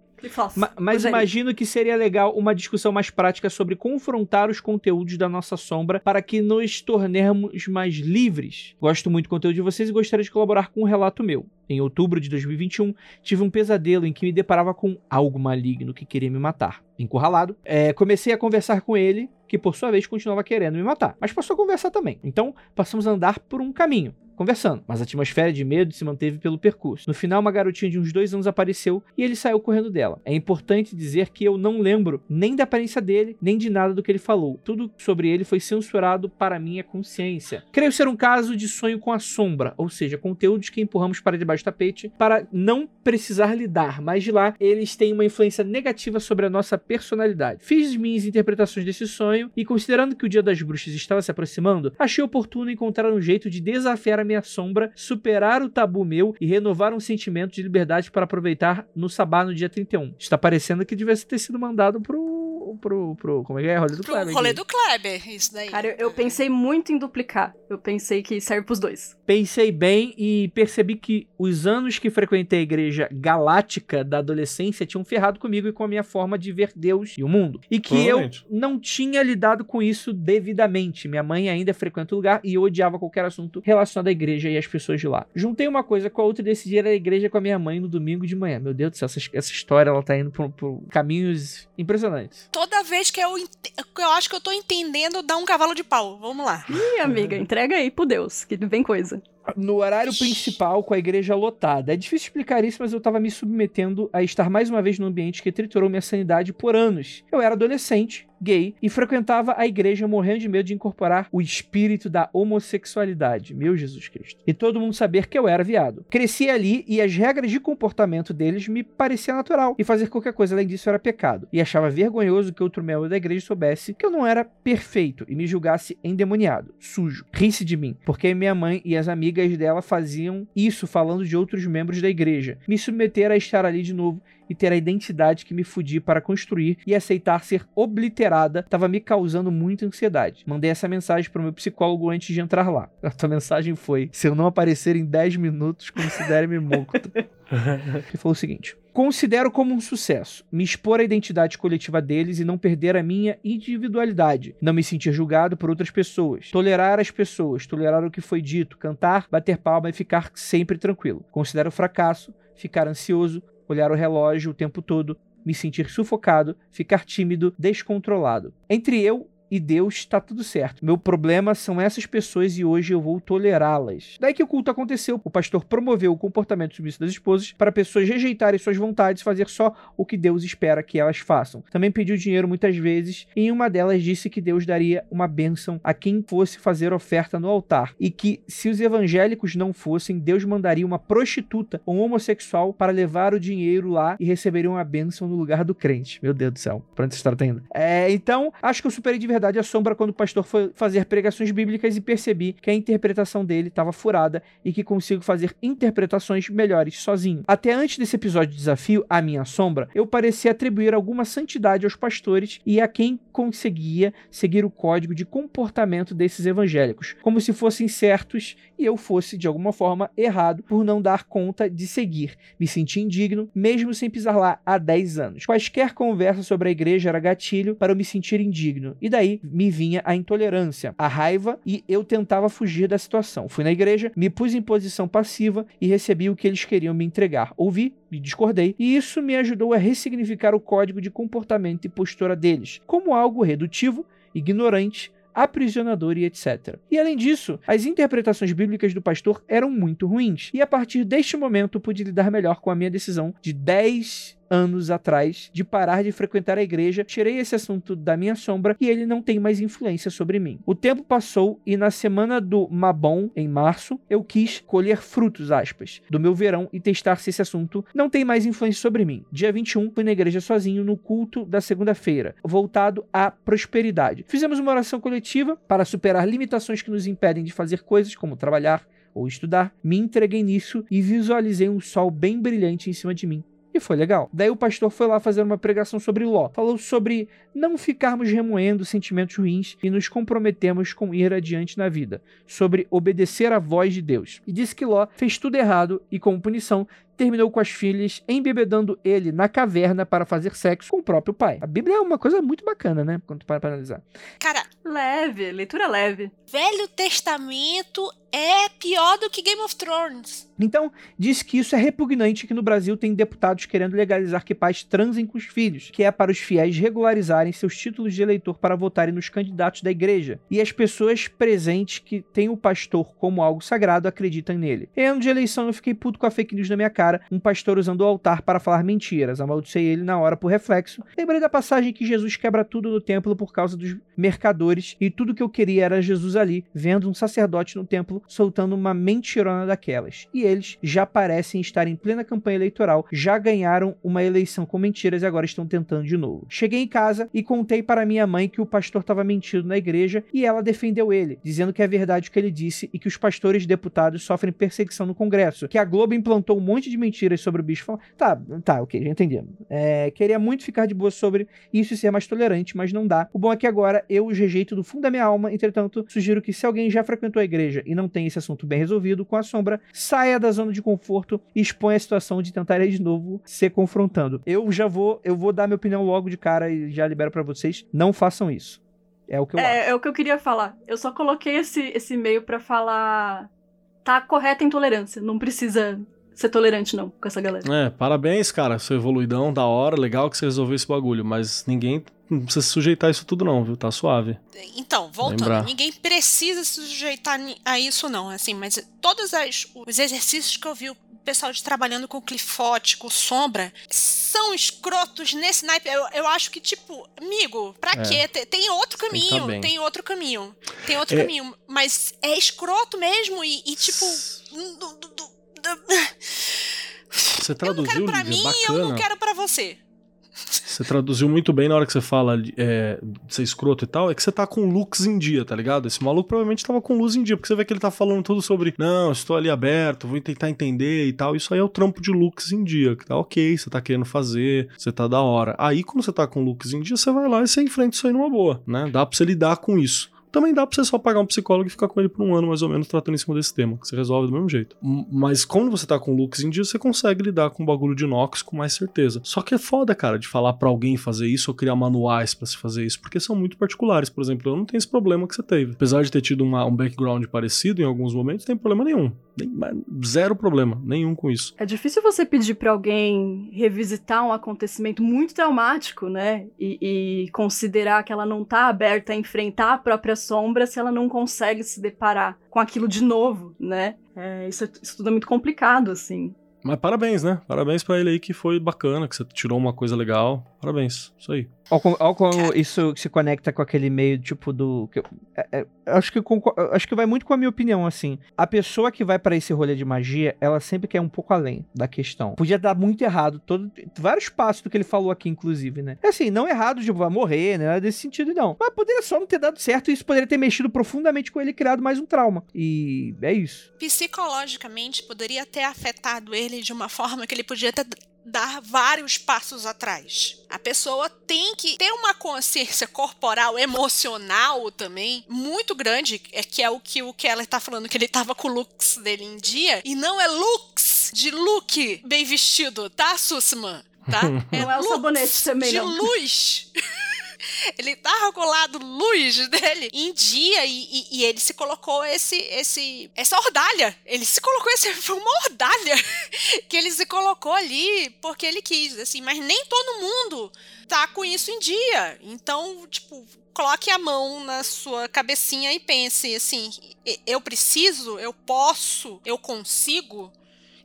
Ma- mas
Rogério.
imagino que seria legal uma discussão mais prática sobre confrontar os conteúdos da nossa sombra para que nos tornemos mais livres. Gosto muito do conteúdo de vocês e gostaria de colaborar com um relato meu. Em outubro de 2021, tive um pesadelo em que me deparava com algo maligno que queria me matar. Encurralado, é, comecei a conversar com ele, que por sua vez continuava querendo me matar, mas passou a conversar também. Então, passamos a andar por um caminho conversando, mas a atmosfera de medo se manteve pelo percurso. No final, uma garotinha de uns dois anos apareceu e ele saiu correndo dela. É importante dizer que eu não lembro nem da aparência dele, nem de nada do que ele falou. Tudo sobre ele foi censurado para minha consciência. Creio ser um caso de sonho com a sombra, ou seja, conteúdos que empurramos para debaixo do tapete para não precisar lidar, mas de lá eles têm uma influência negativa sobre a nossa personalidade. Fiz minhas interpretações desse sonho e, considerando que o Dia das Bruxas estava se aproximando, achei oportuno encontrar um jeito de desafiar a minha sombra, superar o tabu meu e renovar um sentimento de liberdade para aproveitar no sabá no dia 31. Está parecendo que devia ter sido mandado pro. pro. pro. como é que é? Rolê do
Pro
Kleber.
rolê
aqui.
do Kleber, isso daí.
Cara, eu, eu pensei muito em duplicar. Eu pensei que serve pros dois.
Pensei bem e percebi que os anos que frequentei a igreja galáctica da adolescência tinham ferrado comigo e com a minha forma de ver Deus e o mundo. E que eu não tinha lidado com isso devidamente. Minha mãe ainda frequenta o lugar e eu odiava qualquer assunto relacionado à igreja e às pessoas de lá. Juntei uma coisa com a outra e decidi ir à igreja com a minha mãe no domingo de manhã. Meu Deus do céu, essa, essa história ela tá indo por, por caminhos impressionantes.
Toda vez que eu, eu acho que eu tô entendendo, dá um cavalo de pau. Vamos lá.
Ih, amiga, entrega aí pro Deus, que vem coisa.
no horário principal com a igreja lotada. É difícil explicar isso, mas eu tava me submetendo a estar mais uma vez num ambiente que triturou minha sanidade por anos. Eu era adolescente, gay, e frequentava a igreja morrendo de medo de incorporar o espírito da homossexualidade. Meu Jesus Cristo. E todo mundo saber que eu era viado. Cresci ali e as regras de comportamento deles me parecia natural. E fazer qualquer coisa além disso era pecado. E achava vergonhoso que outro membro da igreja soubesse que eu não era perfeito e me julgasse endemoniado, sujo. Risse de mim, porque minha mãe e as amigas dela faziam isso falando de outros membros da igreja. Me submeter a estar ali de novo e ter a identidade que me fudi para construir e aceitar ser obliterada estava me causando muita ansiedade. Mandei essa mensagem para o meu psicólogo antes de entrar lá. A tua mensagem foi: se eu não aparecer em 10 minutos, considere-me morto. Ele falou o seguinte: Considero como um sucesso me expor à identidade coletiva deles e não perder a minha individualidade, não me sentir julgado por outras pessoas, tolerar as pessoas, tolerar o que foi dito, cantar, bater palma e ficar sempre tranquilo. Considero fracasso, ficar ansioso, olhar o relógio o tempo todo, me sentir sufocado, ficar tímido, descontrolado. Entre eu e Deus está tudo certo. Meu problema são essas pessoas e hoje eu vou tolerá-las. Daí que o culto aconteceu. O pastor promoveu o comportamento submisso das esposas para pessoas rejeitarem suas vontades fazer só o que Deus espera que elas façam. Também pediu dinheiro muitas vezes e em uma delas disse que Deus daria uma bênção a quem fosse fazer oferta no altar e que se os evangélicos não fossem, Deus mandaria uma prostituta ou um homossexual para levar o dinheiro lá e receberiam a bênção no lugar do crente. Meu Deus do céu. Pra onde essa história tá? É, então, acho que eu superei de verdade a sombra quando o pastor foi fazer pregações bíblicas e percebi que a interpretação dele estava furada e que consigo fazer interpretações melhores sozinho. Até antes desse episódio de desafio, a minha sombra, eu parecia atribuir alguma santidade aos pastores e a quem conseguia seguir o código de comportamento desses evangélicos, como se fossem certos e eu fosse, de alguma forma, errado por não dar conta de seguir. Me senti indigno, mesmo sem pisar lá há 10 anos. Quaisquer conversa sobre a igreja era gatilho para eu me sentir indigno, e daí daí me vinha a intolerância, a raiva e eu tentava fugir da situação. Fui na igreja, me pus em posição passiva e recebi o que eles queriam me entregar. Ouvi e discordei, e isso me ajudou a ressignificar o código de comportamento e postura deles como algo redutivo, ignorante, aprisionador e etc. E além disso, as interpretações bíblicas do pastor eram muito ruins, e a partir deste momento pude lidar melhor com a minha decisão de 10 anos atrás de parar de frequentar a igreja, tirei esse assunto da minha sombra e ele não tem mais influência sobre mim. O tempo passou e na semana do Mabon, em março, eu quis colher frutos, aspas, do meu verão e testar se esse assunto não tem mais influência sobre mim. Dia 21, fui na igreja sozinho no culto da segunda-feira, voltado à prosperidade. Fizemos uma oração coletiva para superar limitações que nos impedem de fazer coisas como trabalhar, ou estudar, me entreguei nisso e visualizei um sol bem brilhante em cima de mim. E foi legal. Daí o pastor foi lá fazer uma pregação sobre Ló. Falou sobre não ficarmos remoendo sentimentos ruins e nos comprometemos com ir adiante na vida. Sobre obedecer à voz de Deus. E disse que Ló fez tudo errado e, como punição, terminou com as filhas embebedando ele na caverna para fazer sexo com o próprio pai. A Bíblia é uma coisa muito bacana, né? Quando tu para pra analisar.
Cara,
Leve, leitura leve.
Velho Testamento é pior do que Game of Thrones.
Então, diz que isso é repugnante que no Brasil tem deputados querendo legalizar que pais transem com os filhos, que é para os fiéis regularizarem seus títulos de eleitor para votarem nos candidatos da igreja. E as pessoas presentes que têm o pastor como algo sagrado acreditam nele. Em ano de eleição eu fiquei puto com a fake news na minha cara, um pastor usando o altar para falar mentiras. Amaldiçoei ele na hora por reflexo. Lembrei da passagem que Jesus quebra tudo no templo por causa dos mercadores e tudo que eu queria era Jesus ali, vendo um sacerdote no templo soltando uma mentirona daquelas. E eles já parecem estar em plena campanha eleitoral, já ganharam uma eleição com mentiras e agora estão tentando de novo. Cheguei em casa e contei para minha mãe que o pastor estava mentindo na igreja e ela defendeu ele, dizendo que é verdade o que ele disse e que os pastores deputados sofrem perseguição no Congresso, que a Globo implantou um monte de mentiras sobre o bicho. Tá, tá, ok, já entendemos. É, queria muito ficar de boa sobre isso e ser mais tolerante, mas não dá. O bom é que agora eu os rejeito do fundo da minha alma, entretanto, sugiro que se alguém já frequentou a igreja e não tem esse assunto bem resolvido com a sombra, saia da zona de conforto e exponha a situação de tentar de novo se confrontando. Eu já vou, eu vou dar minha opinião logo de cara e já libero para vocês, não façam isso. É o que eu
é,
acho.
é o que eu queria falar. Eu só coloquei esse, esse e-mail pra falar. Tá correta a intolerância. Não precisa ser tolerante, não, com essa galera.
É, parabéns, cara. Seu evoluidão, da hora, legal que você resolveu esse bagulho. Mas ninguém não precisa se sujeitar a isso tudo, não, viu? Tá suave.
Então, voltando,
Lembrar.
ninguém precisa se sujeitar a isso, não. Assim, mas todos as- os exercícios que eu vi o pessoal de trabalhando com clifote, com sombra, são escrotos nesse naipe. Eu, eu acho que, tipo, amigo, pra
É.
quê? Tem, tem outro
Tem tá
caminho,
bem.
tem outro caminho. Tem outro
É.
caminho. Mas é escroto mesmo e, e, tipo.
Você
eu não
traduziu,
quero pra mim, eu não quero pra você.
Você traduziu muito bem na hora que você fala é, de ser escroto e tal, é que você tá com looks em dia, tá ligado? Esse maluco provavelmente tava com luz em dia, porque você vê que ele tá falando tudo sobre, não, estou ali aberto, vou tentar entender e tal. Isso aí é o trampo de looks em dia, que tá ok, você tá querendo fazer, você tá da hora. Aí quando você tá com looks em dia, você vai lá e você enfrenta isso aí numa boa, né? Dá pra você lidar com isso. Também dá pra você só pagar um psicólogo e ficar com ele por um ano, mais ou menos, tratando em cima desse tema, que você resolve do mesmo jeito. Mas quando você tá com looks em dia, você consegue lidar com o bagulho de inox com mais certeza. Só que é foda, cara, de falar pra alguém fazer isso ou criar manuais pra se fazer isso, porque são muito particulares. Por exemplo, eu não tenho esse problema que você teve. Apesar de ter tido uma- um background parecido em alguns momentos, não tem problema nenhum. Nem- zero problema, nenhum com isso.
É difícil você pedir pra alguém revisitar um acontecimento muito traumático, né? E, e considerar que ela não tá aberta a enfrentar a própria sombra se ela não consegue se deparar com aquilo de novo, né? É, isso, é- isso tudo é muito complicado, assim.
Mas parabéns, né? Parabéns pra ele aí que foi bacana, que você tirou uma coisa legal. Parabéns, isso aí.
Olha como, isso se conecta com aquele meio, tipo, do. que eu- é- é- acho, que acho que vai muito com a minha opinião, assim. A pessoa que vai pra esse rolê de magia, ela sempre quer um pouco além da questão. Podia dar muito errado, todo, vários passos do que ele falou aqui, inclusive, né? É assim, não errado, tipo, vai morrer, né? Desse sentido, não. Mas poderia só não ter dado certo e isso poderia ter mexido profundamente com ele e criado mais um trauma. E é isso.
psicologicamente poderia ter afetado ele de uma forma que ele podia ter dar vários passos atrás. A pessoa tem que ter uma consciência corporal, emocional também, muito grande, é que é o que o Keller tá falando, que ele tava com o looks dele em dia, e não é looks de look bem vestido, tá, Sussman? Tá?
Não é o sabonete também,
de
não.
luz. ele tava com o lado luz dele em dia e, e, e, ele se colocou esse, esse, essa ordalha. Ele se colocou, esse, foi uma ordalha que ele se colocou ali porque ele quis, assim, mas nem todo mundo tá com isso em dia. Então, tipo, coloque a mão na sua cabecinha e pense assim: eu preciso, eu posso, eu consigo,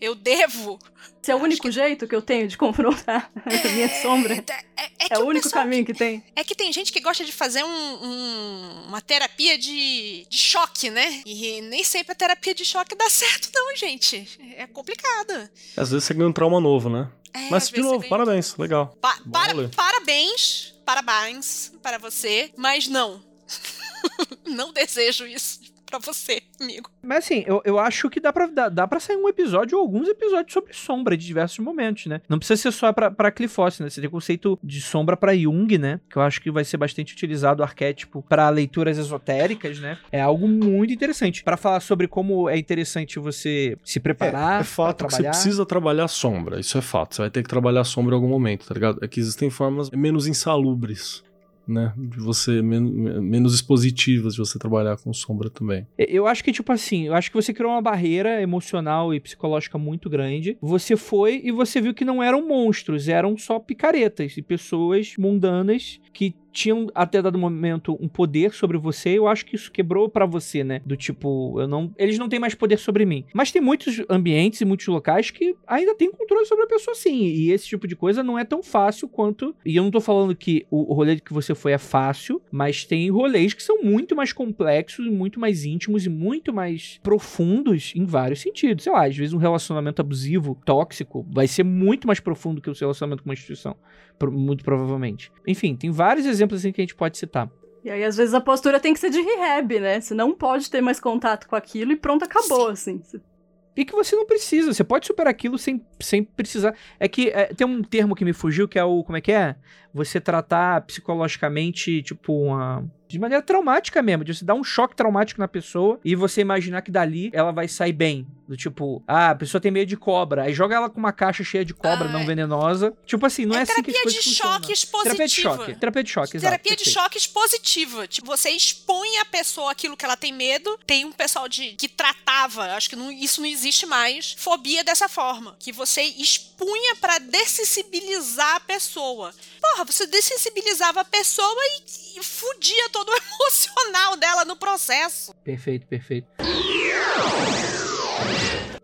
eu devo.
Esse é o único que... jeito que eu tenho de confrontar a minha é, sombra. É, é, é o único caminho que, que, tem.
É que tem gente que gosta de fazer um, um, uma terapia de, de choque, né? E nem sempre a terapia de choque dá certo, não, gente. É complicado.
Às vezes você ganha um trauma novo, né? É, Mas, de novo, parabéns, legal.
Pa para, parabéns, parabéns para você, mas não. não desejo isso para você, amigo.
Mas assim, eu, eu acho que dá pra, dá, dá pra sair um episódio ou alguns episódios sobre sombra de diversos momentos, né? Não precisa ser só pra, pra Clifosse, né? Você tem o conceito de sombra para Jung, né? Que eu acho que vai ser bastante utilizado o arquétipo para leituras esotéricas, né? É algo muito interessante. para falar sobre como é interessante você se preparar.
É, é fato que você precisa trabalhar sombra. Isso é fato. Você vai ter que trabalhar sombra em algum momento, tá ligado? É que existem formas menos insalubres né? De você men menos expositivas de você trabalhar com sombra também.
Eu acho que, tipo assim, eu acho que você criou uma barreira emocional e psicológica muito grande. Você foi e você viu que não eram monstros, eram só picaretas e pessoas mundanas que tinham até dado momento um poder sobre você, eu acho que isso quebrou para você, né? Do tipo, eu não, eles não têm mais poder sobre mim. Mas tem muitos ambientes e muitos locais que ainda têm controle sobre a pessoa sim, e esse tipo de coisa não é tão fácil quanto, e eu não tô falando que o rolê que você foi é fácil, mas tem rolês que são muito mais complexos, muito mais íntimos e muito mais profundos em vários sentidos. Sei lá, às vezes um relacionamento abusivo, tóxico, vai ser muito mais profundo que o seu relacionamento com uma instituição, muito provavelmente. Enfim, tem vários exemplos exemplos assim, que a gente pode citar.
E aí, às vezes, a postura tem que ser de rehab, né? Você não pode ter mais contato com aquilo e pronto, acabou, Sim. assim.
E que você não precisa, você pode superar aquilo sem, sem precisar. É que é, tem um termo que me fugiu que é o. Como é que é? Você tratar psicologicamente, tipo, uma de maneira traumática mesmo, de você dar um choque traumático na pessoa e você imaginar que dali ela vai sair bem. Do tipo, ah, a pessoa tem medo de cobra, aí joga ela com uma caixa cheia de cobra ah, não venenosa. Tipo assim, não é, é assim que as coisas
de choque Terapia de choque.
Terapia de choque, exato.
Terapia de choque expositiva. Tipo, você expõe a pessoa aquilo que ela tem medo. Tem um pessoal de que tratava, acho que não, isso não existe mais, fobia dessa forma. Que você expunha para dessensibilizar a pessoa. Porra, você dessensibilizava a pessoa e, e fudia todo o emocional dela no processo.
Perfeito, perfeito.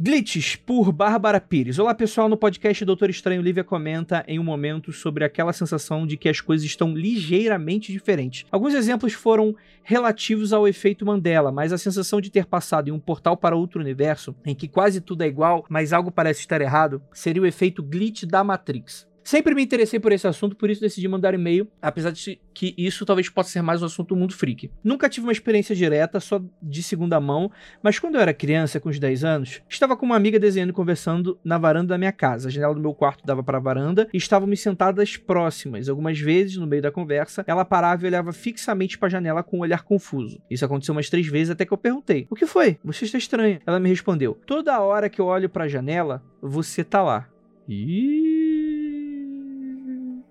Glitches, por Bárbara Pires. Olá, pessoal. No podcast Doutor Estranho, Lívia comenta em um momento sobre aquela sensação de que as coisas estão ligeiramente diferentes. Alguns exemplos foram relativos ao efeito Mandela, mas a sensação de ter passado em um portal para outro universo, em que quase tudo é igual, mas algo parece estar errado, seria o efeito glitch da Matrix. Sempre me interessei por esse assunto, por isso decidi mandar e-mail, apesar de que isso talvez possa ser mais um assunto do mundo freak. Nunca tive uma experiência direta, só de segunda mão, mas quando eu era criança, com uns 10 anos, estava com uma amiga desenhando e conversando na varanda da minha casa. A janela do meu quarto dava para a varanda e estávamos sentadas próximas. Algumas vezes, no meio da conversa, ela parava e olhava fixamente para a janela com um olhar confuso. Isso aconteceu umas três vezes até que eu perguntei: "O que foi? Você está estranha?" Ela me respondeu: "Toda hora que eu olho para a janela, você tá lá." E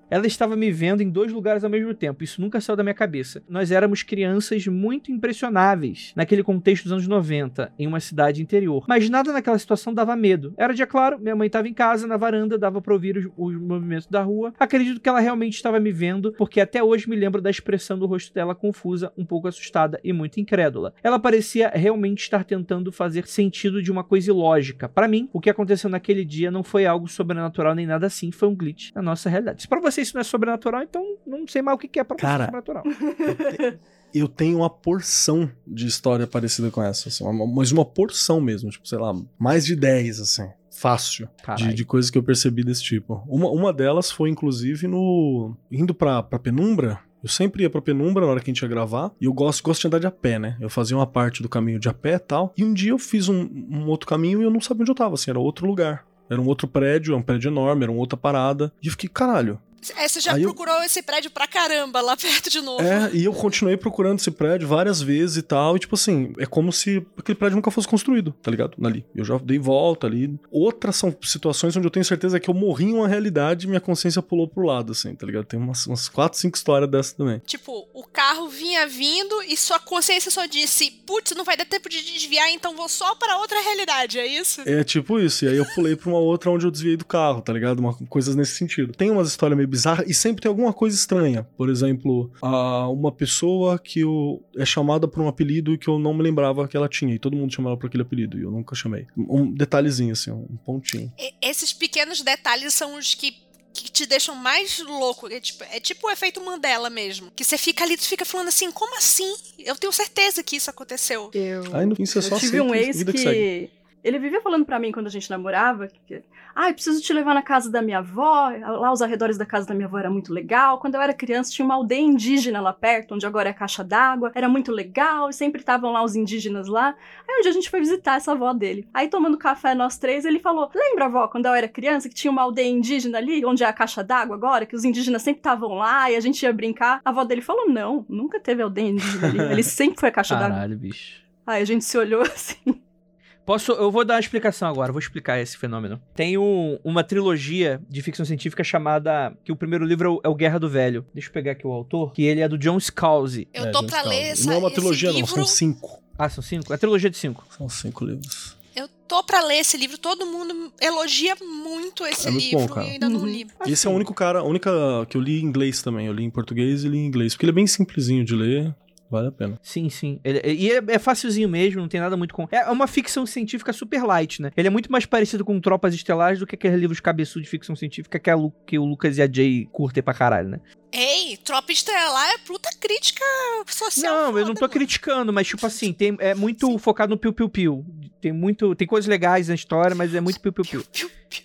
ela estava me vendo em dois lugares ao mesmo tempo. Isso nunca saiu da minha cabeça. Nós éramos crianças muito impressionáveis naquele contexto dos anos 90, em uma cidade interior. Mas nada naquela situação dava medo. Era dia claro, minha mãe estava em casa, na varanda, dava para ouvir os, os, movimentos da rua. Acredito que ela realmente estava me vendo, porque até hoje me lembro da expressão do rosto dela confusa, um pouco assustada e muito incrédula. Ela parecia realmente estar tentando fazer sentido de uma coisa ilógica. Para mim, o que aconteceu naquele dia não foi algo sobrenatural nem nada assim, foi um glitch na nossa realidade. Para você isso não é sobrenatural, então não sei mais o que é pra
Cara,
sobrenatural.
Eu tenho uma porção de história parecida com essa, assim, uma, mas uma porção mesmo, tipo, sei lá, mais de 10, assim fácil de, de, coisas que eu percebi desse tipo. Uma, uma delas foi, inclusive, no. indo pra, pra penumbra. Eu sempre ia pra penumbra na hora que a gente ia gravar. E eu gosto, gosto de andar de a pé, né? Eu fazia uma parte do caminho de a pé e tal. E um dia eu fiz um, um outro caminho e eu não sabia onde eu tava, assim, era outro lugar. Era um outro prédio, é um prédio enorme, era uma outra parada. E eu fiquei, caralho,
você já
Aí eu-
procurou esse prédio pra caramba lá perto de novo.
É, e eu continuei procurando esse prédio várias vezes e tal. E, tipo assim, é como se aquele prédio nunca fosse construído, tá ligado? Ali. Eu já dei volta ali. Outras são situações onde eu tenho certeza que eu morri em uma realidade e minha consciência pulou pro lado, assim, tá ligado? Tem umas, umas quatro, cinco histórias dessas também.
Tipo, o carro vinha vindo e sua consciência só disse: putz, não vai dar tempo de desviar, então vou só pra outra realidade, é isso?
É tipo isso. E aí eu pulei pra uma outra onde eu desviei do carro, tá ligado? Uma, coisas nesse sentido. Tem umas histórias meio bizarras e sempre tem alguma coisa estranha. Por exemplo, a, uma pessoa que eu, é chamada por um apelido que eu não me lembrava que ela tinha. E todo mundo chama ela por aquele apelido. E eu nunca chamei. Um detalhezinho, assim, um pontinho.
Esses pequenos detalhes são os que. Que te deixam mais louco. É tipo, é tipo o efeito Mandela mesmo. Que você fica ali, tu fica falando assim, como assim? Eu tenho certeza que isso aconteceu.
Eu,
Aí no fim você só
eu tive
aceita
um ex que,
que.
Ele vivia falando pra mim quando a gente namorava que. Ah, eu preciso te levar na casa da minha avó. Lá os arredores da casa da minha avó era muito legal. Quando eu era criança, tinha uma aldeia indígena lá perto, onde agora é a caixa d'água. Era muito legal, e sempre estavam lá os indígenas lá. Aí um dia a gente foi visitar essa avó dele. Aí tomando café nós três, ele falou: Lembra, avó, quando eu era criança, que tinha uma aldeia indígena ali, onde é a caixa d'água agora, que os indígenas sempre estavam lá e a gente ia brincar? A avó dele falou: Não, nunca teve aldeia indígena ali. Ele sempre foi a caixa d'água.
Caralho, bicho.
Aí a gente se olhou assim.
Posso, eu vou dar uma explicação agora, vou explicar esse fenômeno. Tem um- uma trilogia de ficção científica chamada. Que o primeiro livro é o, é o Guerra do Velho. Deixa eu pegar aqui o autor. Que ele é do John Scalzi.
Eu
É,
tô
James
pra
Cameron.
ler essa,
Não é uma trilogia, não,
livro.
são cinco.
Ah, são cinco? É a trilogia de cinco.
São cinco livros.
Eu tô pra ler esse livro. Todo mundo elogia muito esse
É muito
livro
bom, cara.
e ainda não
Uhum.
li.
Esse é o único cara, a única que eu li em inglês também. Eu li em português e li em inglês. Porque ele é bem simplesinho de ler, vale a pena.
Sim, sim. Ele- e é, é facilzinho mesmo, não tem nada muito com. É uma ficção científica super light, né? Ele é muito mais parecido com Tropas Estelares do que aqueles livros cabeçudos de ficção científica que, a Lu- que o Lucas e a Jay curtem pra caralho, né?
Ei, Tropa Estrelar é puta crítica social.
Não, eu não
foda,
tô
mano.
criticando, mas tipo assim, tem, é muito focado no piu-piu-piu. Tem muito. Tem coisas legais na história, mas é muito piu-piu-piu.
Piu, piu.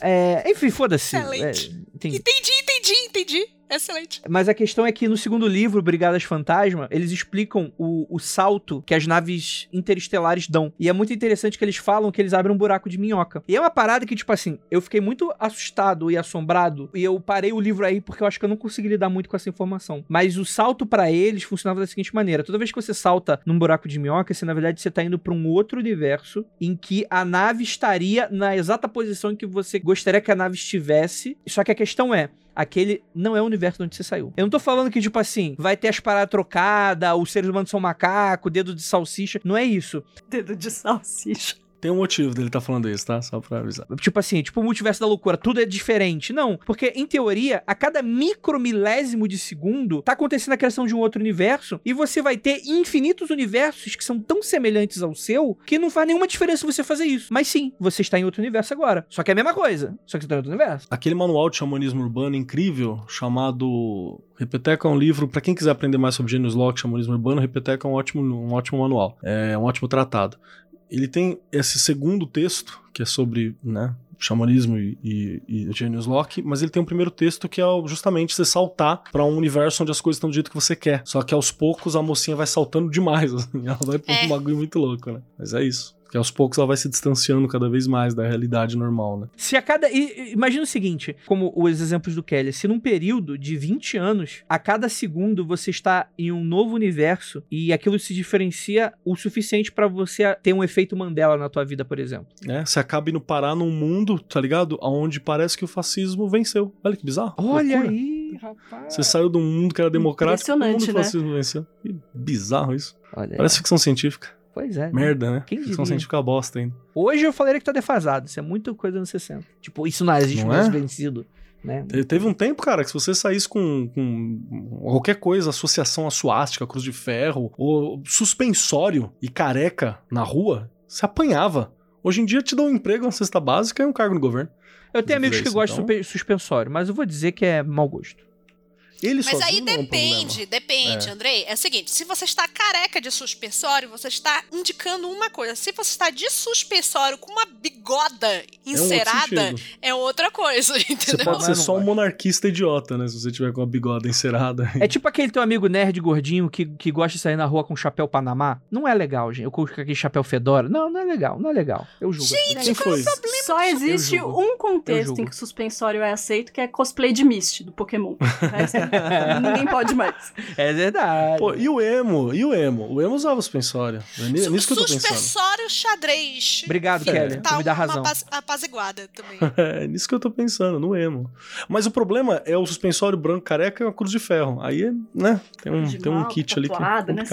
É, enfim, foda-se.
Excelente.
É, entendi.
Entendi, entendi, entendi. Excelente.
Mas a questão é que no segundo livro, Brigadas Fantasma, eles explicam o, o salto que as naves interestelares dão. E é muito interessante que eles falam que eles abrem um buraco de minhoca. E é uma parada que, tipo assim, eu fiquei muito assustado e assombrado. E eu parei o livro aí porque eu acho que eu não consegui lidar muito com essa informação. Mas o salto pra eles funcionava da seguinte maneira: toda vez que você salta num buraco de minhoca, você na verdade você tá indo pra um outro universo em que a nave estaria na exata posição em que você gostaria que a nave estivesse. Só que a questão é, aquele não é o universo de onde você saiu. Eu não tô falando que, tipo assim, vai ter as paradas trocadas, os seres humanos são macaco, dedo de salsicha. Não é isso.
Dedo de salsicha.
Tem um motivo dele tá falando isso, tá? Só pra avisar.
Tipo assim, tipo o multiverso da loucura, tudo é diferente. Não, porque em teoria, a cada micromilésimo de segundo, tá acontecendo a criação de um outro universo e você vai ter infinitos universos que são tão semelhantes ao seu que não faz nenhuma diferença você fazer isso. Mas sim, você está em outro universo agora. Só que é a mesma coisa, só que você tá em outro universo.
Aquele manual de xamanismo urbano incrível, chamado Repeteca é um livro, pra quem quiser aprender mais sobre Genius Lock, xamanismo urbano, Repeteca é um ótimo, um ótimo manual, é um ótimo tratado. Ele tem esse segundo texto, que é sobre, né, xamanismo e, e, e Genius Lock, mas ele tem um primeiro texto que é justamente você saltar pra um universo onde as coisas estão do jeito que você quer. Só que aos poucos a mocinha vai saltando demais, assim, ela vai pra
É.
um bagulho muito louco, né? Mas é isso. Que aos poucos ela vai se distanciando cada vez mais da realidade normal, né?
Se a cada. Imagina o seguinte, como os exemplos do Kelly, se num período de 20 anos, a cada segundo você está em um novo universo e aquilo se diferencia o suficiente pra você ter um efeito Mandela na tua vida, por exemplo.
né? Você acaba indo parar num mundo, tá ligado? Onde parece que o fascismo venceu. Olha que bizarro.
Olha
loucura.
aí, rapaz.
Você saiu de um mundo que era democrático, o mundo
Impressionante,
do
né?
fascismo venceu. Que bizarro isso.
Olha aí.
Parece ficção científica.
Pois é.
Merda, né?
Quem
ficção
diria?
científica bosta ainda.
Hoje eu falaria que tá defasado. Isso é muito coisa nos 60. Tipo, isso não existe
Não
mais
é?
vencido. Né?
Te- Teve um tempo, cara, que se você saísse com, com qualquer coisa, associação à suástica, cruz de ferro, ou suspensório e careca na rua, você apanhava. Hoje em dia te dão um emprego, uma cesta básica e um cargo no governo.
Eu tenho
Se
amigos que gostam
então.
de supe- suspensório, mas eu vou dizer que é mau gosto.
Ele
Mas aí
é um
depende, depende,
É.
Andrei. É o seguinte, se você está careca de suspensório, você está indicando uma coisa. Se você está de suspensório com uma bigoda
É um
encerada, é outra coisa,
Você
entendeu?
pode
Mas
ser só um monarquista idiota, né? Se você tiver com a bigode encerada.
É tipo aquele teu amigo nerd gordinho que, que gosta de sair na rua com chapéu Panamá. Não é legal, gente. Eu com aquele chapéu fedora. Não, não é legal, não é legal. Eu julgo.
Quem foi?
Só existe um contexto em que suspensório é aceito, que é cosplay de Misty, do Pokémon. Ninguém pode mais.
É verdade.
Pô, e o emo? E o emo? O emo usava suspensório. É
Su-
nisso que eu tô pensando.
Suspensório xadrez.
Obrigado,
É.
Kelly.
Tá
por me dar
uma
razão.
apaz- apaziguada também.
É nisso que eu tô pensando, no emo. Mas o problema é o suspensório branco careca e uma cruz de ferro. Aí, é, né? Tem um, tem um
mal,
kit ali que é
tatuada, né,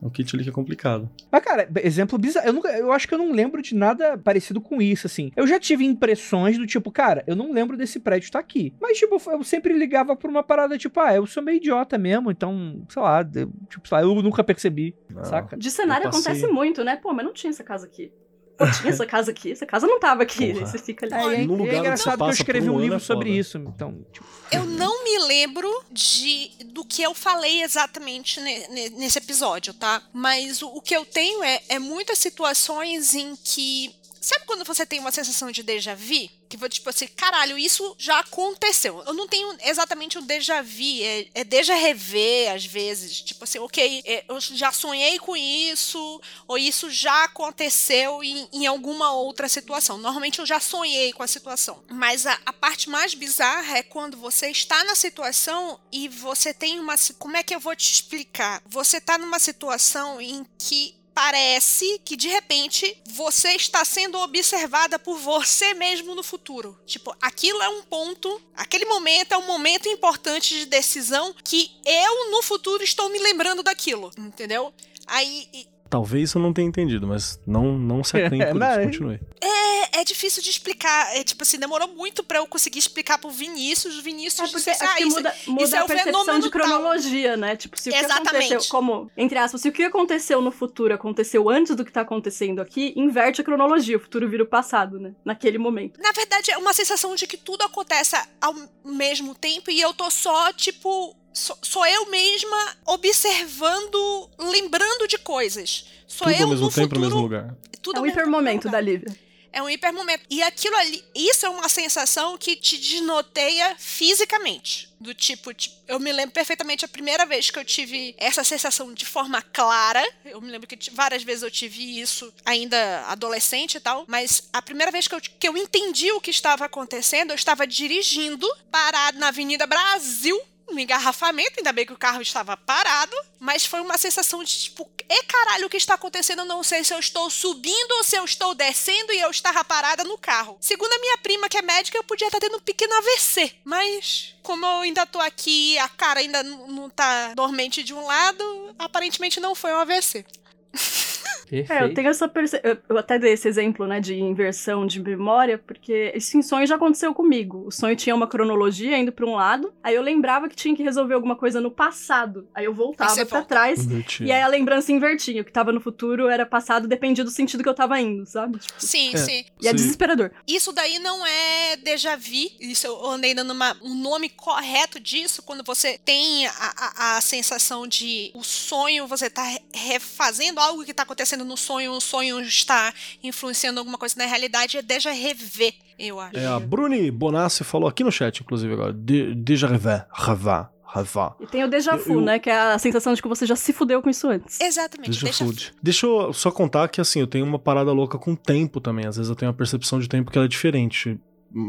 Um kit ali que é complicado.
Mas, cara, exemplo bizarro. Eu, nunca, eu acho que eu não lembro de nada parecido com isso, assim. Eu já tive impressões do tipo, cara, eu não lembro desse prédio estar aqui. Mas, tipo, eu sempre ligava pra uma parada, tipo, ah, eu sou meio idiota mesmo, então, sei lá, eu, tipo, sei lá, eu nunca percebi,
Não.
saca?
De cenário
passei-
acontece muito, né? Pô, mas não tinha essa casa aqui. Pô, tinha essa casa aqui. Essa casa não tava aqui.
Porra.
Aí você fica ali.
É, e é,
No lugar onde
é engraçado que eu escrevi
um
um
ano
livro
é
sobre isso, então, tipo,
Eu não me lembro de do que eu falei exatamente ne- ne- nesse episódio, tá? Mas o, o que eu tenho é, é muitas situações em que. Sabe quando você tem uma sensação de déjà vu? Que foi tipo assim, caralho, isso já aconteceu. Eu não tenho exatamente um déjà vu, é, é déjà rever às vezes. Tipo assim, ok, é, eu já sonhei com isso, ou isso já aconteceu em, em alguma outra situação. Normalmente eu já sonhei com a situação. Mas a, a parte mais bizarra é quando você está na situação e você tem uma. Como é que eu vou te explicar? Você tá numa situação em que parece que de repente você está sendo observada por você mesmo no futuro. Tipo, aquilo é um ponto, aquele momento é um momento importante de decisão que eu no futuro estou me lembrando daquilo, entendeu? Aí
Talvez eu não tenha entendido, mas não, não se atém por
Não,
isso.
é-
Continue.
é, é difícil de explicar. É tipo assim, demorou muito pra eu conseguir explicar pro Vinícius. O
É
Vinícius
porque
disse,
acho
ah,
que
isso,
muda, muda
isso é
a percepção
fenômeno
de
tal.
cronologia, né? Tipo, se o que
Exatamente.
aconteceu, como, entre aspas, se o que aconteceu no futuro aconteceu antes do que tá acontecendo aqui, inverte a cronologia, o futuro vira o passado, né? Naquele momento.
Na verdade, é uma sensação de que tudo acontece ao mesmo tempo e eu tô só, tipo. Sou, sou eu mesma observando, lembrando de coisas. Sou
Tudo
eu
ao mesmo
no
tempo,
futuro.
no mesmo lugar.
Tudo
é um hipermomento da Lívia.
É um hipermomento. E aquilo ali, isso é uma sensação que te desnoteia fisicamente. Do tipo, tipo, eu me lembro perfeitamente a primeira vez que eu tive essa sensação de forma clara. Eu me lembro que várias vezes eu tive isso ainda adolescente e tal. Mas a primeira vez que eu, que eu entendi o que estava acontecendo, eu estava dirigindo, parado na Avenida Brasil. No engarrafamento, ainda bem que o carro estava parado, mas foi uma sensação de tipo, e caralho, o que está acontecendo? Eu não sei se eu estou subindo ou se eu estou descendo e eu estava parada no carro. Segundo a minha prima, que é médica, eu podia estar tendo um pequeno AVC. Mas, como eu ainda tô aqui, a cara ainda não tá dormente de um lado, aparentemente não foi um AVC.
perfeito.
É, eu tenho essa perce... eu- até dei esse exemplo, né, de inversão de memória, porque isso em sonho já aconteceu comigo. O sonho tinha uma cronologia indo pra um lado, aí eu lembrava que tinha que resolver alguma coisa no passado. Aí eu voltava
volta.
trás.
Invertido.
E aí a lembrança invertia. O que tava no futuro era passado, dependia do sentido que eu tava indo, sabe? Tipo,
Sim,
É.
sim.
e é desesperador.
Isso daí não é déjà vu. Isso eu andei dando uma- um nome correto disso. Quando você tem a, a- a sensação de o sonho, você tá re- refazendo algo que tá acontecendo no sonho, o sonho está influenciando alguma coisa na realidade, é déjà rever, eu acho.
É, a Bruni Bonassi falou aqui no chat, inclusive, agora. De, déjà rever. Revar. Revar.
E tem o déjà
Eu-
vu,
eu-
né? Que é a sensação de que você já se fudeu com isso antes.
Exatamente,
Déjà
déjà vu.
food. Deixa eu só contar que, assim, eu tenho uma parada louca com tempo também. Às vezes eu tenho uma percepção de tempo que ela é diferente.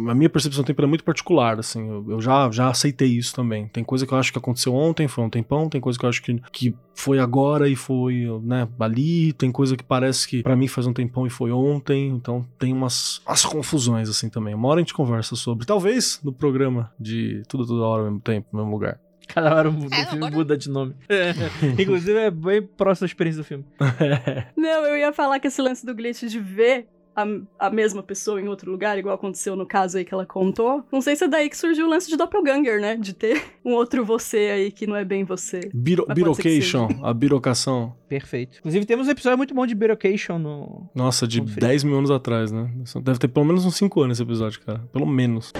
A minha percepção de tempo é muito particular, assim. Eu, eu já, já aceitei isso também. Tem coisa que eu acho que aconteceu ontem, foi um tempão. Tem coisa que eu acho que, que foi agora e foi, né, ali. Tem coisa que parece que pra mim faz um tempão e foi ontem. Então tem umas, umas confusões, assim, também. Uma hora a gente conversa sobre. Talvez no programa de tudo toda hora ao mesmo tempo, no mesmo lugar.
Cada hora o
É,
filme
agora-
muda de nome. Inclusive, é bem próximo da experiência do filme.
Não, eu ia falar que esse lance do glitch de ver a, a mesma pessoa em outro lugar, igual aconteceu no caso aí que ela contou. Não sei se é daí que surgiu o lance de doppelganger, né? De ter um outro você aí que não é bem você.
Biro, birocation, a birocação.
Perfeito. Inclusive, temos um episódio muito bom de Berocation no.
Nossa, de
Ponto final.
10 mil anos atrás, né? Deve ter pelo menos uns 5 anos esse episódio, cara. Pelo menos.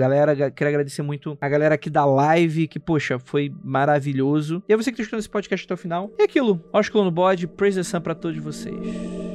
Galera. Ga- Quero agradecer muito a galera aqui da live, que, poxa, foi maravilhoso. E a você que tá escutando esse podcast até o final. E aquilo, Oscar no bode, praise the sun pra todos vocês.